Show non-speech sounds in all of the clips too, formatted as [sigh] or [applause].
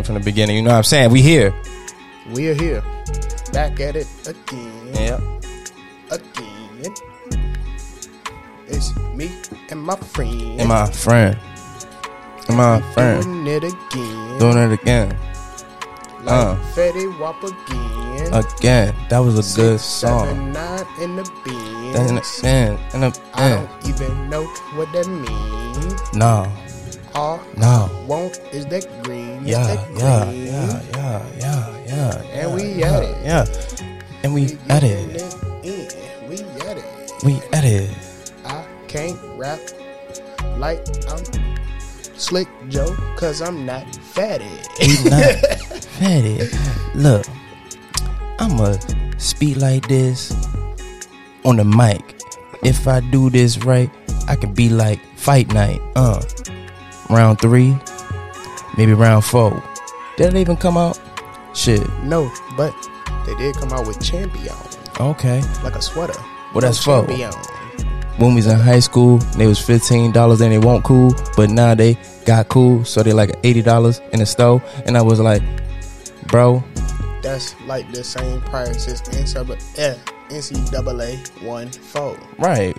from the beginning. You know what I'm saying? We here. We are here. Back at it again. Yeah. Again. It's me and my friend. And my friend. And my friend. Doing it again. Doing it again. like uh. Fetty Wap again. Again. That was a good song. Seven, nine in the bin. In the end. In the I don't even know what that means. No. All No. Want is that green. Yeah, that yeah, green. yeah, yeah, yeah, yeah. And yeah, we yeah, at it. Yeah. And we at it. in. We at it. We at it. I can't rap like I'm Slick Joe, cause I'm not fatty. We not [laughs] fatty. Look, I'ma speak like this on the mic. If I do this right, I can be like fight night. Uh, round three, maybe round four. Did it even come out? Shit. no, but they did come out with Champion, Okay. like a sweater. Well, that's No Champion. when we was in high school. They was fifteen dollars and they won't cool, but now they got cool, so they like eighty dollars in the store. And I was like, bro, That's like the same price as NCAA, NCAA one four. right?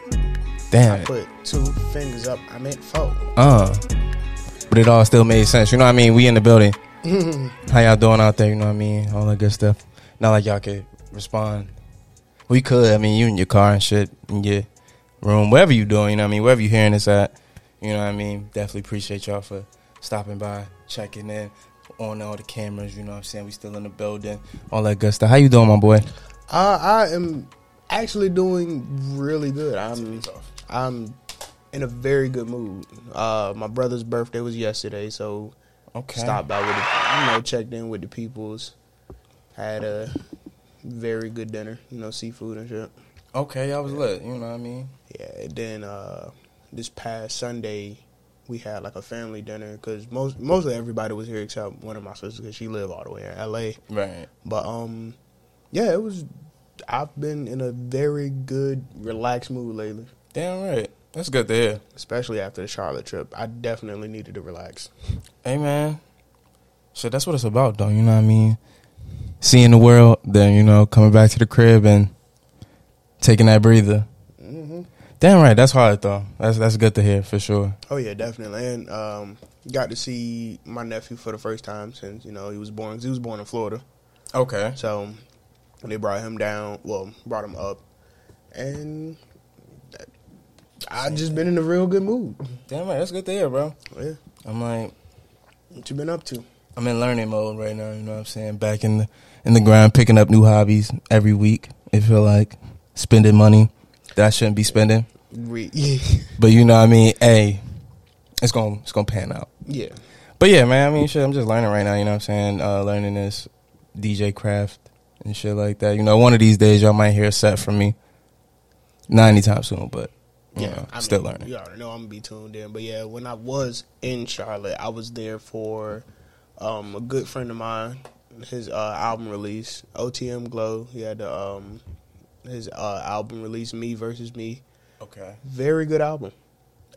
Damn. I put two fingers up. I meant four. Uh. But it all still made sense. You know what I mean? We in the building. [laughs] How y'all doing out there? You know what I mean? All that good stuff. Not like y'all could respond. We could. I mean, you in your car and shit, in your room, wherever you doing. You know what I mean? Wherever you hearing this at. You know what I mean? Definitely appreciate y'all for stopping by, checking in on all the cameras. You know what I'm saying? We still in the building. All that good stuff. How you doing, my boy? Uh, I am actually doing really good. I'm I'm in a very good mood. Uh, my brother's birthday was yesterday, so Okay. stopped by with the, you know checked in with the peoples. Had a very good dinner, you know, seafood and shit. Okay, I was lit. You know what I mean? Yeah. and Then uh, this past Sunday, we had like a family dinner because most mostly everybody was here except one of my sisters because she lived all the way in L.A. Right. But um, yeah, it was. I've been in a very good, relaxed mood lately, Damn right. That's good to hear. especially after the Charlotte trip. I definitely needed to relax. Hey man, shit, that's what it's about, though. You know what I mean? Seeing the world, then you know, coming back to the crib and taking that breather. hmm Damn right, that's hard though. That's that's good to hear for sure. Oh yeah, definitely. And um, got to see my nephew for the first time since you know he was born. he was born in Florida, Okay. so they brought him down. Well, brought him up, and I just been in a real good mood. Damn right, that's good to hear, bro. Yeah, I'm like, what you been up to? I'm in learning mode right now. You know what I'm saying? Back in the in the grind, picking up new hobbies every week. It feel like spending money that I shouldn't be spending, Re- [laughs] but you know what I mean? Hey, it's gonna it's gonna pan out. yeah, But yeah, man, I mean, shit, I'm just learning right now, you know what I'm saying? Uh, learning this DJ craft and shit like that. You know, one of these days y'all might hear a set from me. Not anytime soon, but, you know, I still learning. You already know I'm gonna be tuned in, but yeah, when I was in Charlotte, I was there for um, a good friend of mine, his uh, album release, OTM Glo. He had the, um, his uh, album release, Me versus Me. Okay. Very good album,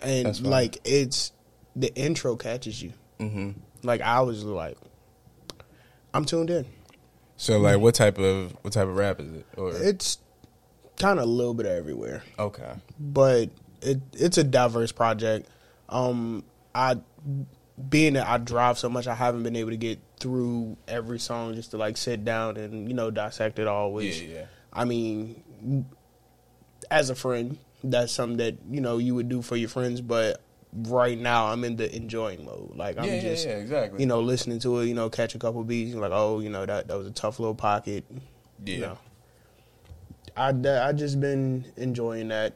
and like it's the intro catches you. hmm Like I was like, I'm tuned in. So, like, what type of what type of rap is it? Or It's kind of a little bit everywhere. okay, but it it's a diverse project. Um, I being that I drive so much, I haven't been able to get through every song just to like sit down and you know dissect it all. Which yeah, yeah. I mean, as a friend, that's something that you know you would do for your friends. But right now, I'm in the enjoying mode. Like I'm yeah, just yeah, yeah, exactly. you know listening to it. You know, catch a couple beats. Like oh, you know that that was a tough little pocket. yeah. You know, I I just been enjoying that.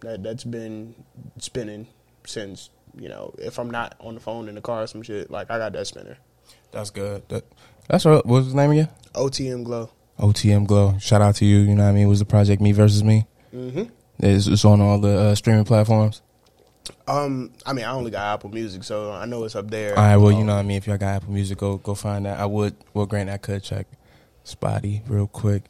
That that's been spinning since you know. If I'm not on the phone in the car or some shit, like I got that spinner. That's good. That, that's what. What's his name again? OTM Glo. OTM Glo. Shout out to you. You know what I mean? It was the project Me versus Me. Mm-hmm. It's, it's on all the uh, streaming platforms. Um, I mean, I only got Apple Music, so I know it's up there. All right, well, you Um, know what I mean. If y'all got Apple Music, go go find that. I would, well, grant I could check Spotty real quick.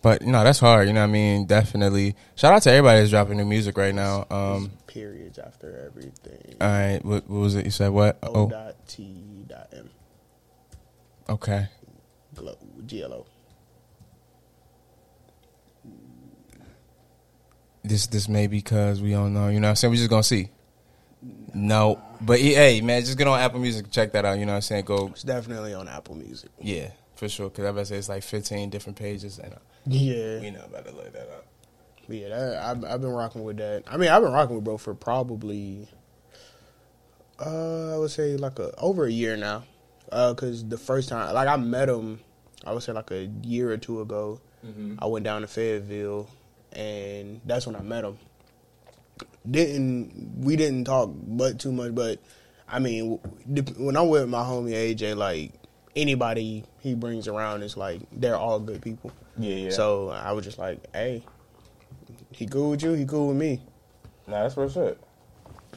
But you know that's hard. You know what I mean. Definitely. Shout out to everybody that's dropping new music right now. Um. periods after everything. All right. What, what was it? You said what? O Oh. dot T dot M. Okay. Glow, GLO. This this may because we don't know. You know what I'm saying? We're just gonna see. No, but e- hey, man, just get on Apple Music, and check that out. You know what I'm saying? Go, It's definitely on Apple Music. yeah, for sure. Because I bet say it's like 15 different pages, and Yeah, we know about to look that up. yeah. That, I've, I've been rocking with that. I mean, I've been rocking with bro for probably, uh, I would say like a over a year now. Uh, cause the first time, like I met him, I would say like a year or two ago. I went down to Fayetteville, and that's when I met him. Didn't we didn't talk but too much, but I mean, when I'm with my homie AJ, like anybody he brings around is like they're all good people. Yeah, yeah. So I was just like, hey, he cool with you, he cool with me. nah, that's what's up.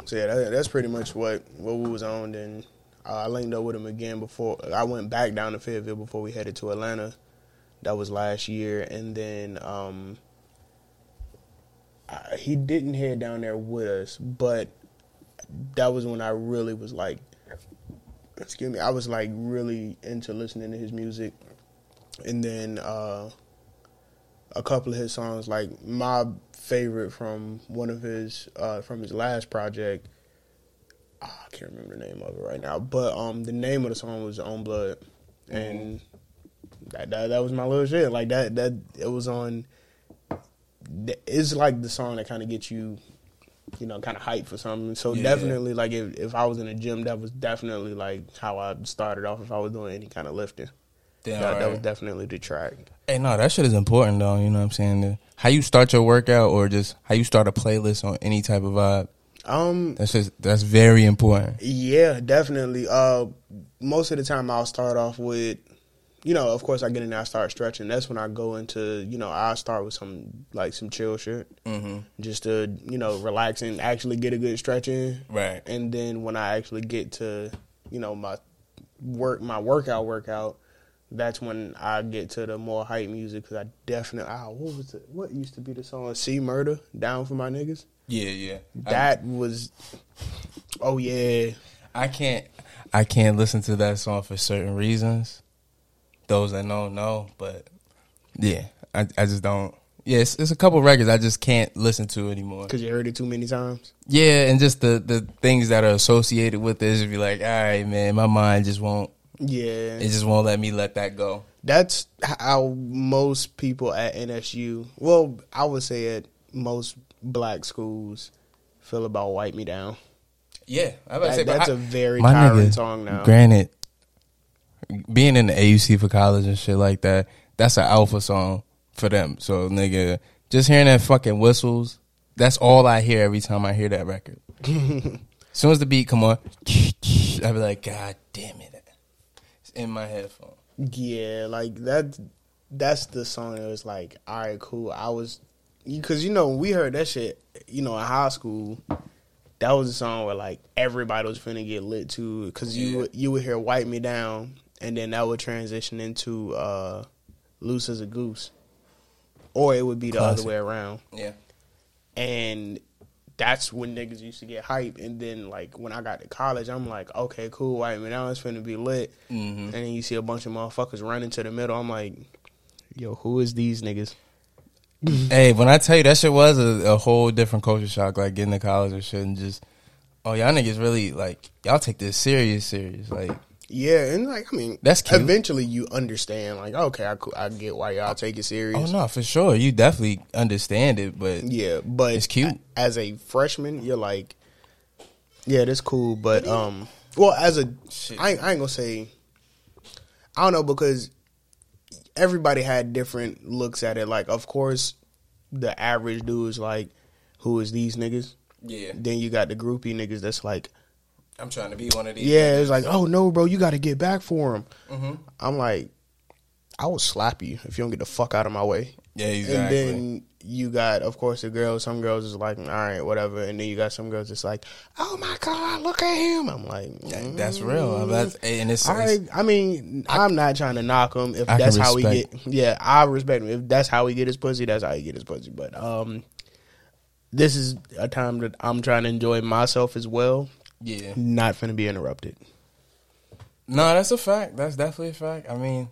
So yeah, that, that's pretty much what what we was on. Then uh, I linked up with him again before I went back down to Fayetteville before we headed to Atlanta. That was last year, and then um, I, he didn't head down there with us, but that was when I really was like, excuse me, I was like really into listening to his music, and then uh, a couple of his songs, like my favorite from one of his uh, from his last project. ah, I can't remember the name of it right now, but um, the name of the song was "On Blood," and that, that that was my little shit. Like that that it was on. It's like the song that kind of gets you, you know, kind of hype for something. So Yeah. definitely, like if if I was in a gym, that was definitely like how I started off. If I was doing any kind of lifting, Damn, that, that was definitely the track. Hey, no, that shit is important though. You know what I'm saying? How you start your workout, or just how you start a playlist on any type of vibe. Um, That's just that's very important. Yeah, definitely. Uh, most of the time, I'll start off with, you know, of course, I get in there, I start stretching. That's when I go into, you know, I start with some like some chill shit, Mm-hmm. just to you know relax and actually get a good stretch in. Right. And then when I actually get to, you know, my work, my workout, workout, that's when I get to the more hype music because I definitely, ah, what was it? What used to be the song? C-Murder, Down for My Niggas. Yeah, yeah. That was, oh yeah. I can't I can't listen to that song for certain reasons. Those that know know, but yeah, I I just don't. Yeah, it's, it's a couple records I just can't listen to anymore. Because you heard it too many times. Yeah, and just the the things that are associated with it, just be like, all right, man, my mind just won't. Yeah, It just won't let me let that go. that's how most people at NSU, well, I would say at most black schools, feel about "Wipe Me Down." Yeah, I was about That- say, that's I- a very my nigga, song now. Granted, being in the AUC for college and shit like that, that's an alpha song for them. So, nigga, just hearing that fucking whistles, that's all I hear every time I hear that record. as [laughs] soon as the beat come on, I be like, God damn it. It's in my headphone. Yeah, like that. That's the song that was like, all right, cool. I was, because you know we heard that shit, you know, in high school. That was a song where like everybody was finna get lit to, because you Yeah. you would hear "Wipe Me Down," and then that would transition into uh, "Loose as a Goose," or it would be the Classic. other way around. Yeah. and that's when niggas used to get hype. And then like when I got to college, I'm like, okay, cool, white man, now it's finna be lit. hmm And then you see a bunch of motherfuckers running to the middle. I'm like, yo, who is these niggas? [laughs] Hey, when I tell you that shit was a, a whole different culture shock, like getting to college and shit, and just oh y'all niggas really like y'all take this serious, serious. Like Yeah, and like I mean, That's cute. Eventually, you understand. Like, okay, I, I get why y'all take it serious. oh no, for sure, you definitely understand it, but Yeah, but It's cute. As a freshman, you're like, yeah, that's cool. But um, well, as a. I ain't, ain't gonna say, I don't know because everybody had different looks at it. Like, of course, the average dude is like, who is these niggas? yeah, Then you got the groupie niggas that's like, I'm trying to be one of these. yeah, it's like, oh no, bro, you got to get back for him. hmm I'm like, I will slap you if you don't get the fuck out of my way. yeah, exactly. And then you got, of course, the girls. Some girls is like, all right, whatever. And then you got some girls that's like, oh my god, look at him. I'm like, That- that's real. That's, and it's, all it's- I mean, I, am not trying to knock him. If I that's how we get, yeah, I respect him. If that's how he get his pussy, that's how he get his pussy. But um, this is a time that I'm trying to enjoy myself as well. Yeah. Not finna be interrupted. No, that's a fact. That's definitely a fact. I mean,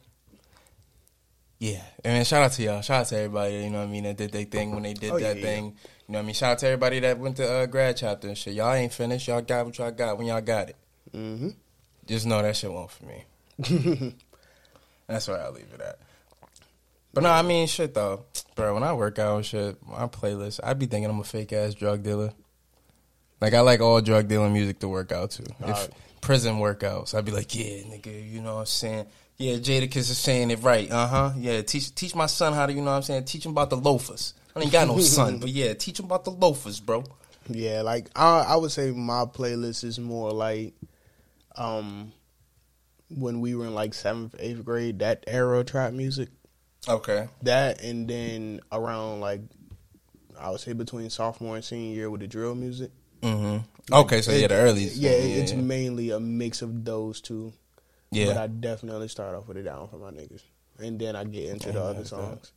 yeah. I mean, shout out to y'all. Shout out to everybody. You know what I mean? That did their thing when they did Oh, that yeah, thing. You know what I mean? Shout out to everybody that went to uh, grad chapter and shit. Y'all ain't finished. Y'all got what y'all got when y'all got it. Mm-hmm. Just know that shit won't for me. [laughs] That's where I'll leave it at. But no, I mean, shit though, bro. When I work out and shit, my playlist, I be thinking I'm a fake ass drug dealer. Like I like all drug dealing music to work out to. If Alright. prison workouts, I'd be like, yeah, nigga, you know what I'm saying? Yeah, Jadakiss is saying it right. Uh huh. Yeah, teach teach my son how to, you know what I'm saying? Teach him about the loafers. I ain't got no son, but yeah, teach him about the loafers, bro. Yeah, like I, I would say my playlist is more like, um, when we were in like seventh, eighth grade, that era trap music. Okay. That and then around like, I would say between sophomore and senior year with the drill music. Mm-hmm. Okay, so yeah, the early. Yeah, it's mainly a mix of those two. yeah. But I definitely start off with it down for my niggas, and then I get into the other songs.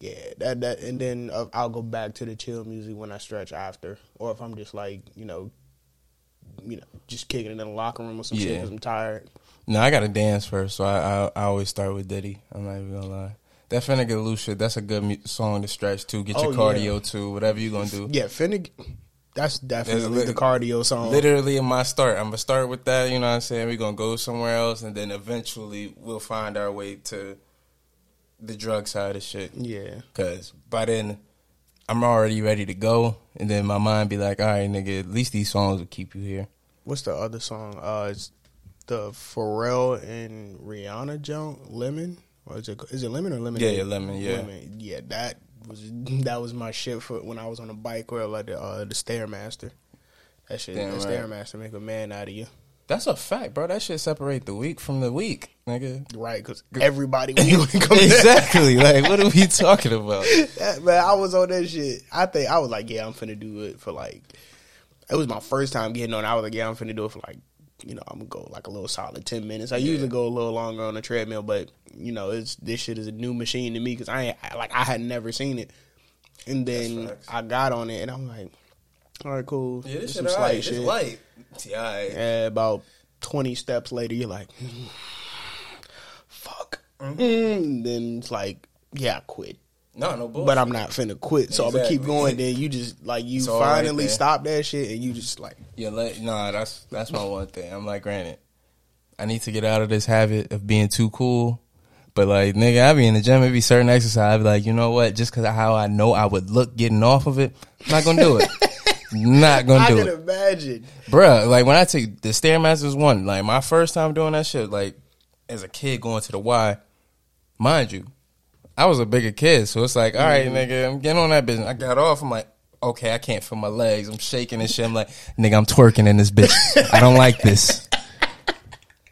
Yeah, that that, and then uh, I'll go back to the chill music when I stretch after, or if I'm just like you know, you know, just kicking it in the locker room or some shit because I'm tired. No, I gotta dance first, so I, I I always start with Diddy. I'm not even gonna lie. That Loose shit, that's a good mu- song to stretch to, get your Oh, yeah. cardio to, whatever you gonna do. Yeah, Finnegan. That's definitely the cardio song. Literally in my start, I'm gonna start with that. You know what I'm saying? We're gonna go somewhere else, and then eventually we'll find our way to the drug side of shit. Yeah, Cause by then I'm already ready to go, and then my mind be like, all right, nigga, at least these songs will keep you here. what's the other song? Uh, it's the Pharrell and Rihanna joint, Lemon. Or is it is it Lemon or Lemon? Yeah, yeah, Lemon, yeah. Lemon. Yeah, that was [laughs] that was my shit for when I was on the bike or like the uh, the Stairmaster. That shit, Damn the right. Stairmaster make a man out of you, That's a fact, bro. That shit separate the week from the week, nigga. right? Because everybody when you [laughs] come exactly. like, what are we [laughs] talking about? that, man, I was on that shit. I think I was like, yeah, I'm finna do it for like. It was my first time getting on. I was like, yeah, I'm finna do it for like, you know, I'm gonna go like a little solid ten minutes. I usually go a little longer on the treadmill, but you know, it's this shit is a new machine to me because I I- like I had never seen it, and then. I got on it and I'm like, all right, cool. Yeah, this shit some alright. slight It's shit. light. Yeah, alright. And about twenty steps later, you're like, "Mm, fuck. Mm-hmm. Mm, then it's like, yeah, I quit. No, no bullshit. But I'm not finna quit, so I'm gonna keep going. Then you just like you finally there. stop that shit, and you just like Yeah, let, nah, that's that's my one thing. I'm like, granted, I need to get out of this habit of being too cool. But like, nigga, I be in the gym. It be certain exercise. I be like, you know what? Just because of how I know I would look getting off of it, I'm not gonna do it. [laughs] not gonna I do it. I can imagine. bruh. Like when I take the stairmasters one, like my first time doing that shit, like as a kid going to the Y, mind you, I was a bigger kid, so it's like, all right, nigga, I'm getting on that business. I got off. I'm like, okay, I can't feel my legs. I'm shaking and shit. I'm like, nigga, I'm twerking in this bitch. I don't like this. [laughs]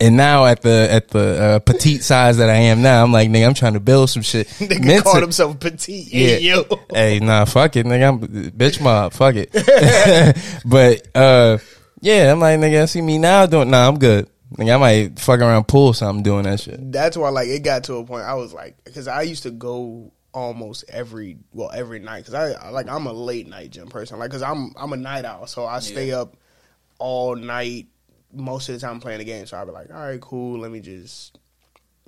And now at the at the uh, petite size that I am now, I'm like, nigga, I'm trying to build some shit. [laughs] Nigga Mental- called himself petite. yeah. Hey, yo. Hey, nah, fuck it, nigga. I'm bitch mob. Fuck it. [laughs] but uh, yeah, I'm like, nigga, see me now doing. Nah, I'm good. Nigga, I might fuck around pull something doing that shit. That's why, like, it got to a point. I was like, because I used to go almost every well every night because I like I'm a late night gym person. Like, because I'm I'm a night owl, so I stay Yeah. up all night. Most of the time playing the game, so I'll be like, all right, cool. Let me just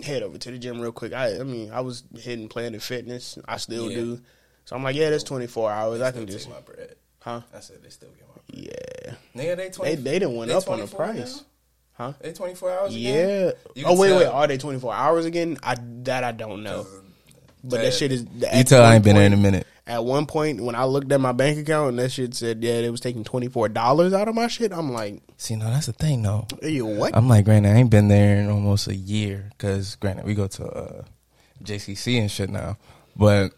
head over to the gym real quick. I I mean, I was hitting Planet Fitness. I still Yeah. do. So I'm like, yeah, that's 24 hours. I can just, my bread. huh? I said they still get my bread. Yeah. Nigga, they 20, They they didn't went they up on the price. now? Huh? They 24 hours Yeah. again? You Oh wait, tell. wait. Are they 24 hours again? I that I don't know. But that shit is. You tell I ain't been there in a minute. At one point, when I looked at my bank account and that shit said, yeah, it was taking twenty four dollars out of my shit. I'm like, See, no, that's the thing, though. hey, what? I'm like, granted, I ain't been there in almost a year because, granted, we go to uh, JCC and shit now. But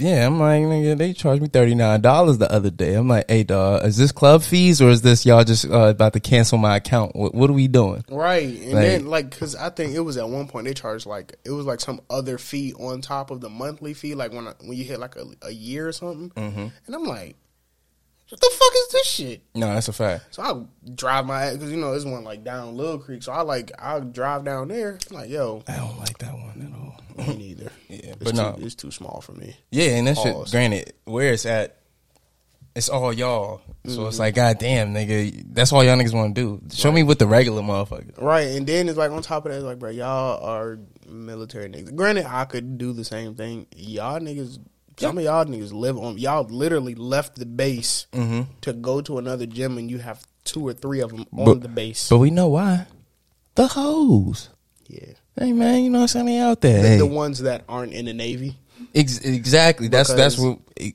yeah, I'm like, nigga, they charged me thirty nine dollars the other day. I'm like, hey, dog, is this club fees or is this y'all just uh, about to cancel my account? What, what are we doing? Right, and Like- then like, cause I think it was at one point they charged like it was like some other fee on top of the monthly fee, like when I, when you hit like a, a year or something. Mm-hmm. And I'm like, what the fuck is this shit? No, that's a fact. So I drive my ass because you know this one like down Little Creek, so I like I drive down there. I'm like, yo, I don't like that one at all. Me neither. Yeah, It's but too, no. it's too small for me. Yeah, and that's shit, granted, where it's at, it's all y'all. So it's like, god damn, nigga, that's all y'all niggas want to do. Show me what the regular motherfucker. Right, and then it's like on top of that, it's like, bro, y'all are military niggas. Granted, I could do the same thing. Y'all niggas, some of y'all niggas live on. Y'all literally left the base Mm-hmm. to go to another gym, and you have two or three of them on But- the base. But we know why. The hoes. yeah, Hey man, you know what I'm saying? They out there. the, Hey. the ones that aren't in the Navy. Ex- exactly. That's that's Because- what.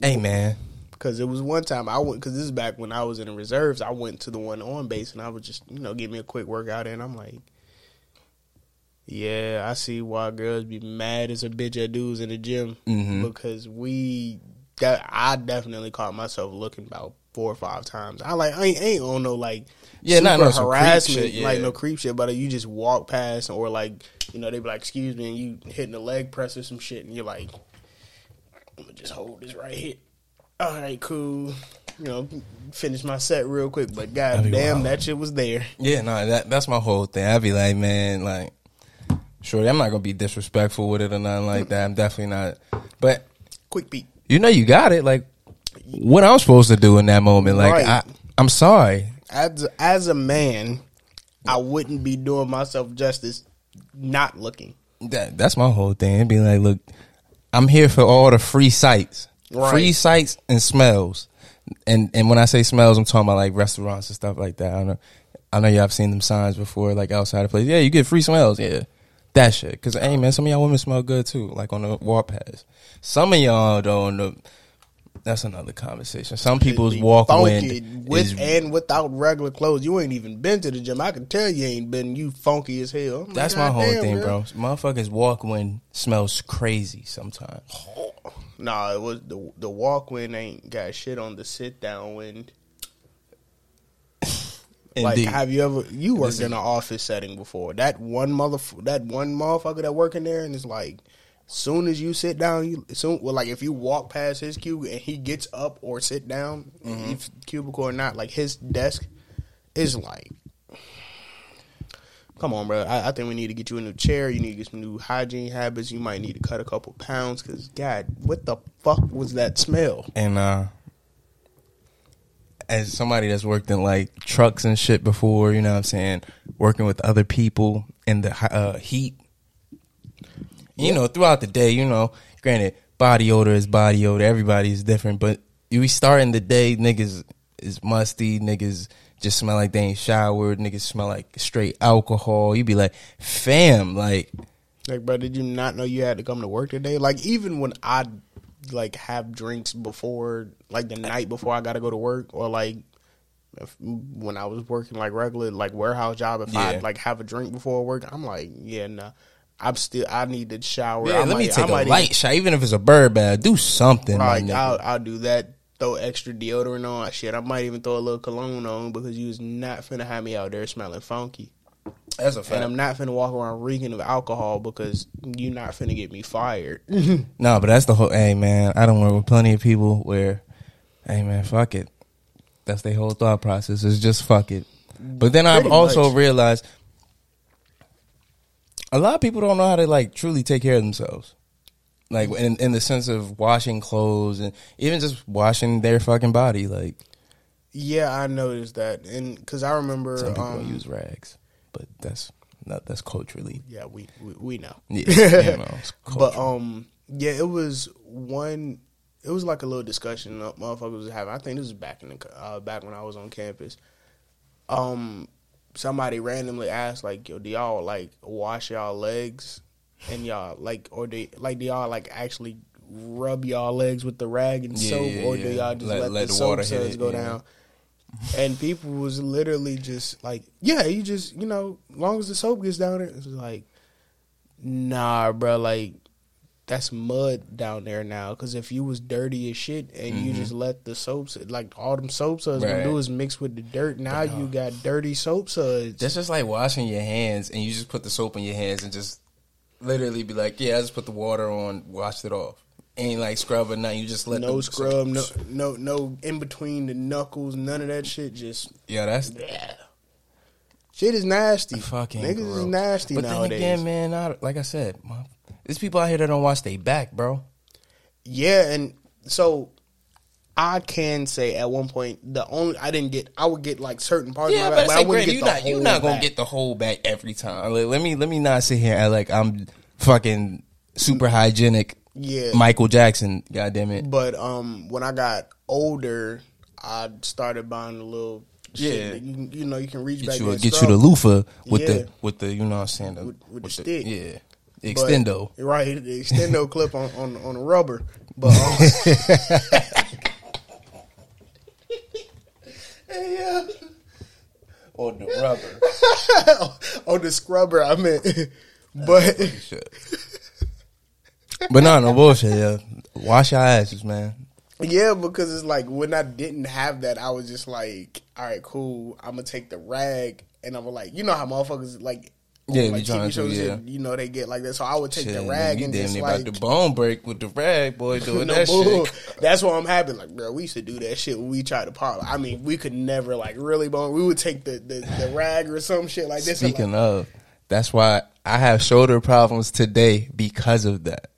Hey man. Because it was one time I went, because this is back when I was in the reserves. I went to the one on base, and I was just, you know, give me a quick workout, and I'm like, yeah, I see why girls be mad as a bitch at dudes in the gym Mhm. because we, that I definitely caught myself looking about four or five times. I like, I ain't, ain't on no like, Yeah, not no harassment, shit, yeah. like no creep shit, but you just walk past or like, you know, they be like, excuse me, and you hitting the leg press or some shit, and you're like, I'm gonna just hold this right here. All right, cool. You know, finish my set real quick, but god damn, wild. that shit was there. Yeah, no, that that's my whole thing. I'd be like, man, like, sure, I'm not gonna be disrespectful with it or nothing like that. I'm definitely not. But Quick beat. you know, you got it. Like, what I'm supposed to do in that moment? Like, Right. I, I'm sorry. As as a man, I wouldn't be doing myself justice not looking. That that's my whole thing. It'd be like, look, I'm here for all the free sights, Right. free sights and smells. And and when I say smells, I'm talking about like restaurants and stuff like that. I know, I know y'all have seen them signs before, like outside of place. Yeah, you get free smells. Yeah, that shit. Cause hey man, some of y'all women smell good too, like on the walk pass. Some of y'all though, on the that's another conversation. Some people's walk wind with is and without regular clothes. You ain't even been to the gym. I can tell you ain't been. You funky as hell. I'm like, that's my whole damn, thing, girl." bro. Motherfuckers walk wind smells crazy sometimes. Oh, nah, it was the the walk wind ain't got shit on the sit down wind. [laughs] Like, have you ever you worked in an office setting before? That one mother, that one motherfucker that work in there, and it's like, soon as you sit down, you soon well, like if you walk past his cube and he gets up or sit down, Mm-hmm. if cubicle or not, like his desk is like. [sighs] Come on, bro. I, I think we need to get you a new chair. You need to get some new hygiene habits. You might need to cut a couple pounds because, God, what the fuck was that smell? And uh as somebody that's worked in like trucks and shit before, you know what I'm saying, working with other people in the uh, heat. You know, throughout the day, you know, granted, body odor is body odor. Everybody is different, but we starting the day, niggas is musty. Niggas just smell like they ain't showered. Niggas smell like straight alcohol. You be like, fam, like, Like, bro, did you not know you had to come to work today? Like, even when I like have drinks before, like the night before I got to go to work, or like if, when I was working like regular like warehouse job, if Yeah. I like have a drink before work, I'm like, yeah, nah. I'm still. I need to shower. yeah, I let me take I a might light shot, even if it's a bird bath. Do something, Like. I'll, I'll do that. Throw extra deodorant on. Shit, I might even throw a little cologne on because you was not finna have me out there smelling funky. That's a fact. And I'm not finna walk around reeking of alcohol because you not finna get me fired. [laughs] No, but that's the whole. Hey, man, I don't work with plenty of people where, hey, man, fuck it. That's their whole thought process. Is just fuck it. But then I've also much. realized a lot of people don't know how to like truly take care of themselves. Like in in the sense of washing clothes and even just washing their fucking body. Like Yeah, I noticed that, and because I remember, some people um, don't use rags, but that's not that's culturally. yeah, we, we we know, Yeah, you know, [laughs] but um, yeah, it was one. It was like a little discussion that motherfuckers was having. I think this was back in the uh, back when I was on campus. Um, somebody randomly asked like, "Yo, do y'all like wash y'all legs?" And y'all like, or do like do y'all like actually rub y'all legs with the rag and Yeah, soap, yeah, or do y'all just Let- let, let the, the soap water suds go down? and people was literally just like, yeah, you just you know, long as the soap gets down there, it's like, nah, bro, like that's mud down there now. Because if you was dirty as shit and you just let the soaps, like all them soap suds gonna Mm-hmm. Do is mix with the dirt. Now you got dirty soap suds. That's just like washing your hands and you just put the soap in your hands and just literally be like, yeah, I just put the water on, washed it off. Ain't like scrub or nothing. You just let no scrub, no, no, no in between the knuckles, none of that shit. Just Yeah, that's yeah, shit is nasty. fucking niggas is gross. nasty But nowadays. then again, man, I, like I said, man, there's people out here that don't wash their back, bro. Yeah, and so I can say at one point the only I didn't get I would get like certain parts Yeah, of my but back, but I say, wouldn't get you the not whole you not gonna back. get the whole back every time. Like, let me let me not sit here and like I'm fucking super hygienic. Yeah. Michael Jackson. God damn it. But um, when I got older, I started buying a little. Shit Yeah. that you, can- you know, you can reach Get back you get you the loofah with Yeah. the with the you know what I'm saying the, With- with the stick. yeah But- extendo. right? The extendo [laughs] clip on on on the rubber, but um, [laughs] yeah, or the rubber. [laughs] oh the scrubber. I meant, but but no, no bullshit. Yeah, wash your asses, man. yeah, because it's like when I didn't have that, I was just like, all right, cool. I'm gonna take the rag, and I'm like, you know how motherfuckers like. Yeah, like TV to, shows, yeah. and, you know they get like that. So I would take the rag and just like about the bone break with the rag, boy, [laughs] doing No that bull. shit. That's why I'm happy. Like, bro, we used to do that shit when we tried to parlay. I mean, we could never like really bone. We would take the the, the [sighs] rag or some shit like this. and, like, Speaking of, that's why I have shoulder problems today because of that.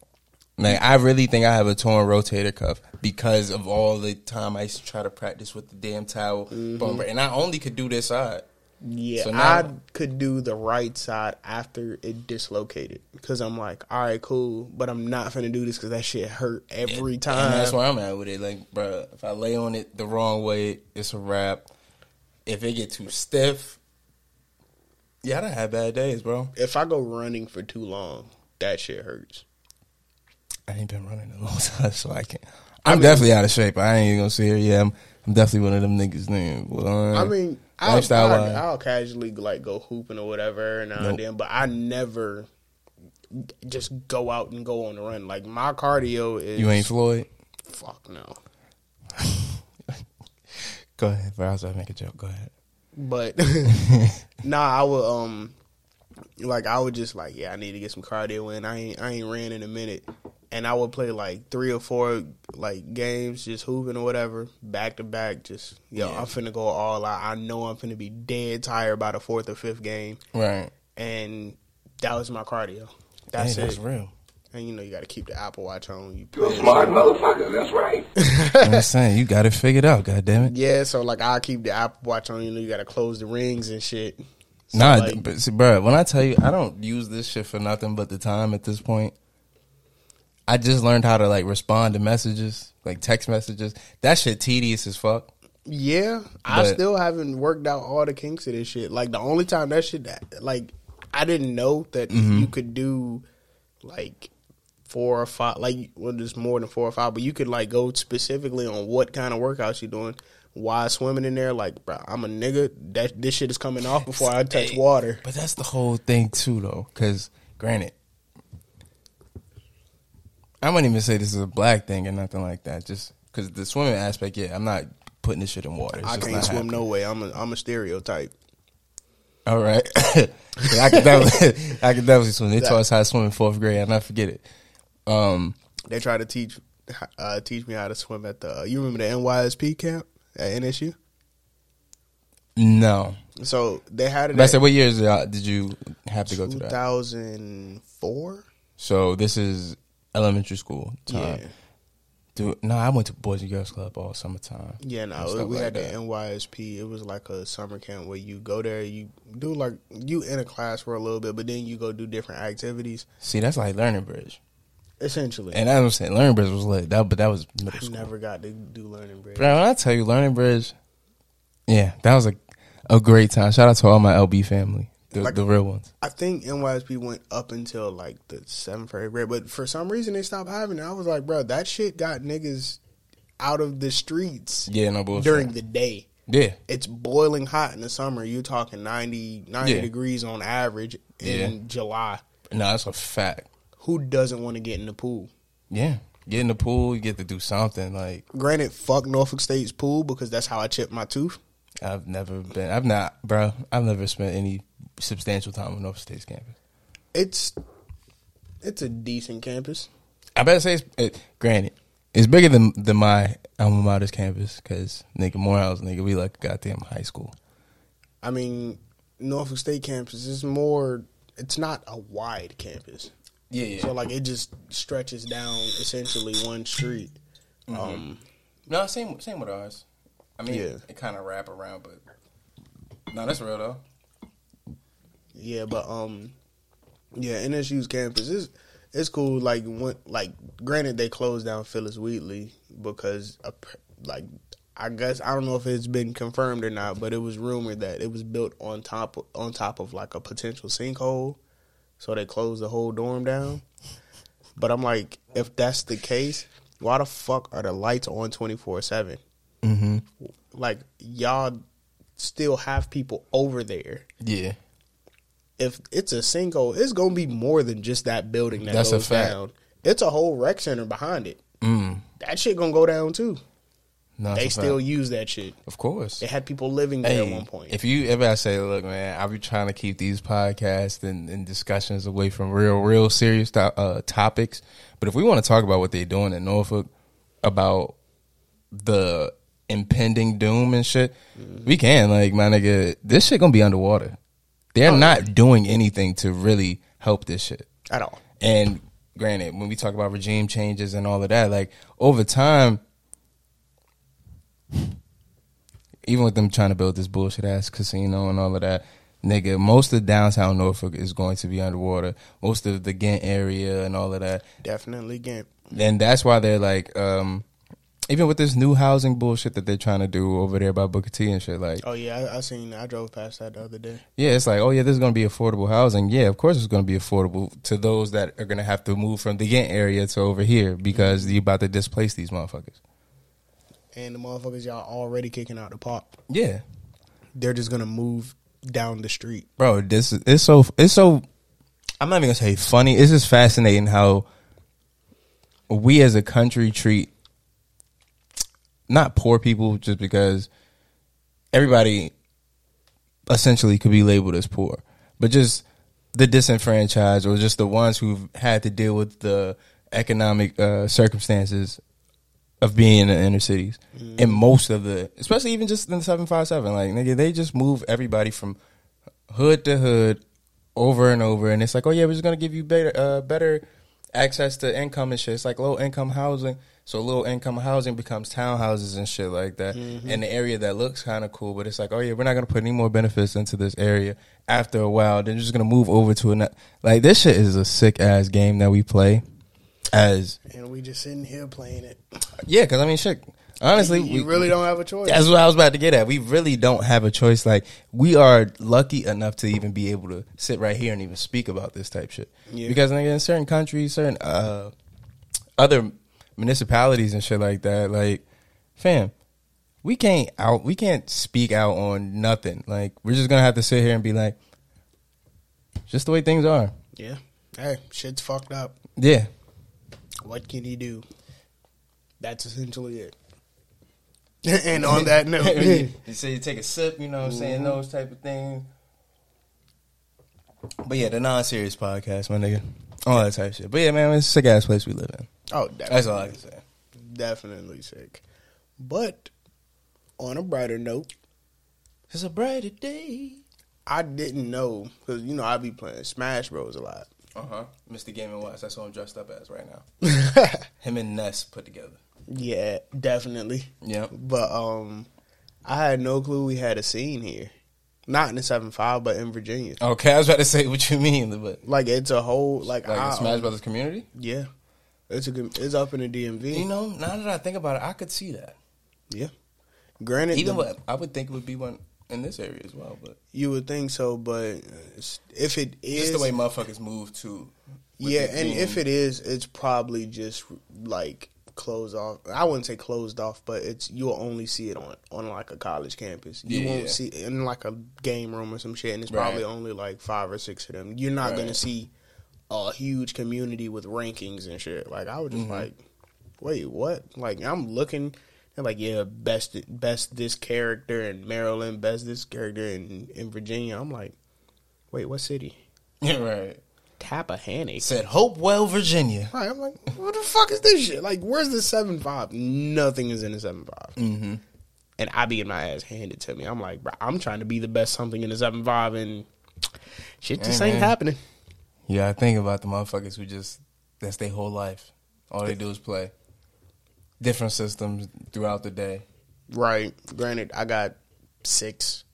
Like I really think I have a torn rotator cuff because of all the time I used to try to practice with the damn towel, Mm-hmm. bone break. and I only could do this side. Yeah, So I could do the right side after it dislocated because I'm like, all right, cool, but I'm not finna do this because that shit hurt every time. And that's where I'm at with it. Like, bro, if I lay on it the wrong way, it's a wrap. If it get too stiff, yeah, I done had bad days, bro. if I go running for too long, that shit hurts. I ain't been running a long [laughs] time, so I can't. I'm definitely out of shape. I ain't even gonna see it. Yeah, I'm, I'm definitely one of them niggas. Name. Well, I mean, I'll, lifestyle I'll, wise. I'll casually like go hooping or whatever and now Nope. and then, but I never just go out and go on the run. Like my cardio is you ain't Floyd. fuck no. [laughs] Go ahead, bro. I was about to make a joke. Go ahead. But [laughs] nah, I would um like I would just like yeah, I need to get some cardio in. I ain't I ain't ran in a minute, and I would play like three or four like games, just hooping or whatever, back to back. Just yo, Yeah. I'm finna go all out. I know I'm finna be dead tired by the fourth or fifth game, Right. and that was my cardio. That's hey, it. that's real. And you know you got to keep the Apple Watch on. You You play smart motherfucker, that's right. [laughs] I'm saying you got it figured out. God damn it. Yeah, so like I keep the Apple Watch on. You know you got to close the rings and shit. So, Nah, like, but see, bro, when I tell you, I don't use this shit for nothing but the time at this point. I just learned how to like respond to messages, like text messages. That shit tedious as fuck. Yeah, I But- still haven't worked out all the kinks of this shit. Like the only time that shit, like I didn't know that Mm-hmm. you could do like four or five, like well, there's more than four or five, but you could like go specifically on what kind of workouts you're doing. Why swimming in there? Like, bro, I'm a nigga. That this shit is coming off before I touch water. But that's the whole thing too, though. Because granted, I wouldn't even say this is a black thing or nothing like that. Just because the swimming aspect, yeah, I'm not putting this shit in water. It's I can't swim happening. no way. I'm a I'm a stereotype. All right, [laughs] I can definitely, [laughs] I can definitely swim. They taught us how to swim in fourth grade. I'll never forget it. Um, They tried to teach uh, teach me how to swim at the. Uh, you remember the NYSP camp at NSU? no, So they had it. I said, what years uh, did you have to go to that? 2004. So this is elementary school time. Yeah, Dude, no, I went to Boys and Girls Club all summertime. yeah. No, we like had that. the NYSP. It was like a summer camp where you go there, you do like you in a class for a little bit, but then you go do different activities. See, that's like Learning Bridge. Essentially, And I was saying Learning Bridge was lit. That, but that was middle I school. never got to do learning Bridge. Bro, when I tell you Learning Bridge, yeah, that was a a great time. Shout out to all my LB family, the, Like- the real ones. I think NYSP went up until like the seventh or eighth grade, but for some reason they stopped having it. I was like, bro, that shit got niggas out of the streets Yeah, no bullshit. during the day. yeah, It's boiling hot in the summer. You're talking 90, 90 Yeah. degrees on average in Yeah. July. no, that's a fact. Who doesn't want to get in the pool? Yeah, get in the pool, you get to do something. Like Granted, fuck Norfolk State's pool because that's how I chipped my tooth. I've never been. I've not, bro. I've never spent any substantial time on Norfolk State's campus. It's it's a decent campus. I better say, it's, it, granted, it's bigger than than my alma mater's campus because nigga Morehouse, nigga, we like goddamn high school. I mean, Norfolk State campus is more. It's not a wide campus. Yeah, yeah. So like it just stretches down essentially one street. Mm-hmm. Um, No, same same with ours. I mean, Yeah. it kind of wrap around, but no, that's real though. Yeah, but um, yeah, NSU's campus is it's cool. Like when, like granted, they closed down Phyllis Wheatley because uh, like I guess I don't know if it's been confirmed or not, but it was rumored that it was built on top on top of like a potential sinkhole, so they closed the whole dorm down. But I'm like, if that's the case, why the fuck are the lights on twenty four seven? Mm-hmm. Like y'all still have people over there Yeah, if it's a sinkhole, it's gonna be more than just that building that That's a goes fact. down. It's a whole rec center behind it. mm. That shit gonna go down too. no, they still fact. use that shit. of course. They had people living there Hey, at one point. if you ever I say, look, man, I be trying to keep these podcasts and, and discussions away from real, real serious to- uh, topics. But if we want to talk about what they're doing in Norfolk, about the impending doom and shit, we can. Like, my nigga, this shit gonna be underwater. They're Oh, not doing anything to really help this shit. at all. And granted, when we talk about regime changes and all of that, like over time, even with them trying to build this bullshit ass casino and all of that, nigga, most of downtown Norfolk is going to be underwater. Most of the Ghent area and all of that. Definitely Gimp. And that's why they're like, um, even with this new housing bullshit that they're trying to do over there by Booker T and shit, like, Oh yeah, I, I seen. I drove past that the other day. yeah, it's like, oh yeah, this is going to be affordable housing. Yeah, of course it's going to be affordable to those that are going to have to move from the Ghent area to over here because you about to displace these motherfuckers. And the motherfuckers y'all already kicking out the park. Yeah, They're just gonna move down the street. bro, this is it's so it's so. I'm not even gonna say funny. It's just fascinating how we as a country treat not poor people just because everybody essentially could be labeled as poor, but just the disenfranchised or just the ones who've had to deal with the economic uh, circumstances of being in the inner cities. And most of the, especially even just in the seven five seven, like nigga, they just move everybody from hood to hood over and over, and it's like, oh yeah, we're just gonna give you better, uh, better access to income and shit. It's like low income housing. So low income housing becomes townhouses and shit like that. In the area that looks kind of cool, but it's like, oh yeah, we're not gonna put any more benefits into this area. After a while, then you're just gonna move over to another. Like this shit is a sick ass game that we play. As And we just sitting here playing it. yeah, because I mean, shit. Honestly, you we, really don't have a choice. that's what I was about to get at. We really don't have a choice. Like we are lucky enough to even be able to sit right here and even speak about this type shit. Yeah. Because nigga, in certain countries, certain uh, other municipalities and shit like that, like fam, we can't out. We can't speak out on nothing. Like we're just gonna have to sit here and be like, just the way things are. yeah. Hey, shit's fucked up. Yeah. What can he do? That's essentially it. [laughs] and on that note, you say you take a sip, you know what I'm saying? Mm-hmm. Those type of things. But yeah, the non serious podcast, my nigga. All that type of shit. But yeah, man, it's a sick ass place we live in. Oh, definitely, That's all I can say. definitely sick. But on a brighter note, It's a brighter day. I didn't know because you know I be playing Smash Bros a lot. Uh huh. Mr. Game and Watch, that's what I'm dressed up as right now. [laughs] Him and Ness put together. yeah, definitely. Yeah. But um, I had no clue we had a scene here. Not in the seven five, but in Virginia. Okay, I was about to say what you mean, but Like it's a whole like, like I, Smash Brothers community. Yeah, it's a good- it's up in the DMV. You know, now that I think about it, I could see that. yeah. Granted, Even the- what I would think it would be one in this area as well, but you would think so, but if it is just the way motherfuckers move too. Yeah, and if it is, it's probably just like closed off. I wouldn't say closed off, but it's you'll only see it on on like a college campus. You Yeah. won't see in like a game room or some shit, and it's Right. probably only like five or six of them. You're not Right. gonna see a huge community with rankings and shit. Like I was just Mm-hmm. like, wait, what? Like I'm looking. They're like, yeah, best best this character in Maryland, best this character in in Virginia. I'm like, wait, what city? Yeah, [laughs] right. Tappahannock. Said Hopewell, Virginia. Right, I'm like, what the fuck is this shit? Like, where's the seven five? Nothing is in the seven five, Mm-hmm. and I be getting my ass handed to me. I'm like, bro, I'm trying to be the best something in the seven five, and shit just Hey, ain't happening. Yeah, I think about the motherfuckers who just that's their whole life. All they do is play. different systems throughout the day. Right. Granted, I got six.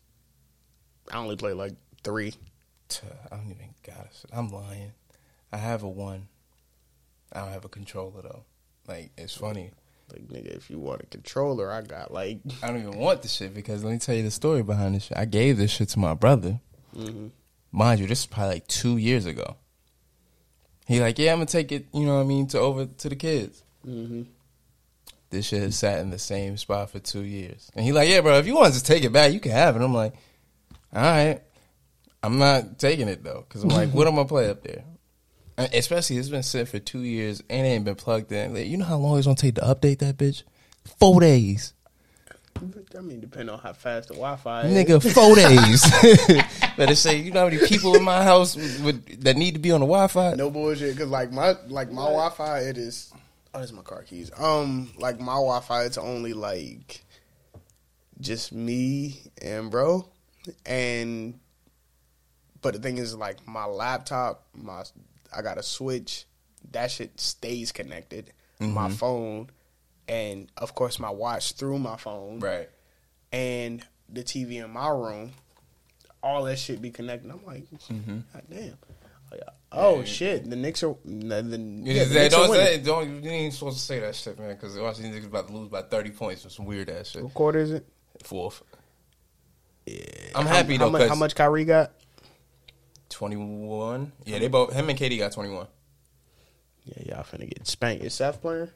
I only play like three. I don't even got it. I'm lying. I have a one. I don't have a controller though. Like it's funny. Like nigga, if you want a controller, I got like I don't even want the shit because let me tell you the story behind this shit. I gave this shit to my brother. Mhm. Mind you, this is probably like two years ago. He like, yeah, I'm gonna take it. You know what I mean to over to the kids. hmm This shit has sat in the same spot for two years, and he like, yeah, bro, if you want to take it back, you can have it. I'm like, all right, I'm not taking it though, because I'm like, [laughs] what am I gonna play up there? And especially it's been sitting for two years and it ain't been plugged in. Like, you know how long it's gonna take to update that bitch? Four days. I mean, depending on how fast the Wi-Fi is. Nigga, four days. [laughs] Better say, you know how many people in my house with, with, that need to be on the Wi-Fi? No bullshit, cause like my like my Wi-Fi, it is. Oh, that's my car keys. Um, like my Wi-Fi, it's only like just me and bro, and but the thing is, like my laptop, my I got a switch. That shit stays connected. My phone, and of course my watch through my phone, Right. and the TV in my room. All that shit be connected. I'm like, Mm-hmm. God damn. Oh, yeah. Shit. The Knicks are. The, the, Yeah, the Knicks are don't winning. say, don't, you ain't supposed to say that shit, man, because Washington niggas about to lose by 30 points or some weird ass shit. What quarter is it? Fourth. Yeah. I'm happy how, though, mu- 'cause- How much Kyrie got? 21. Yeah, they both, him and KD got 21. Yeah, y'all finna get spanked. Is Seth playing?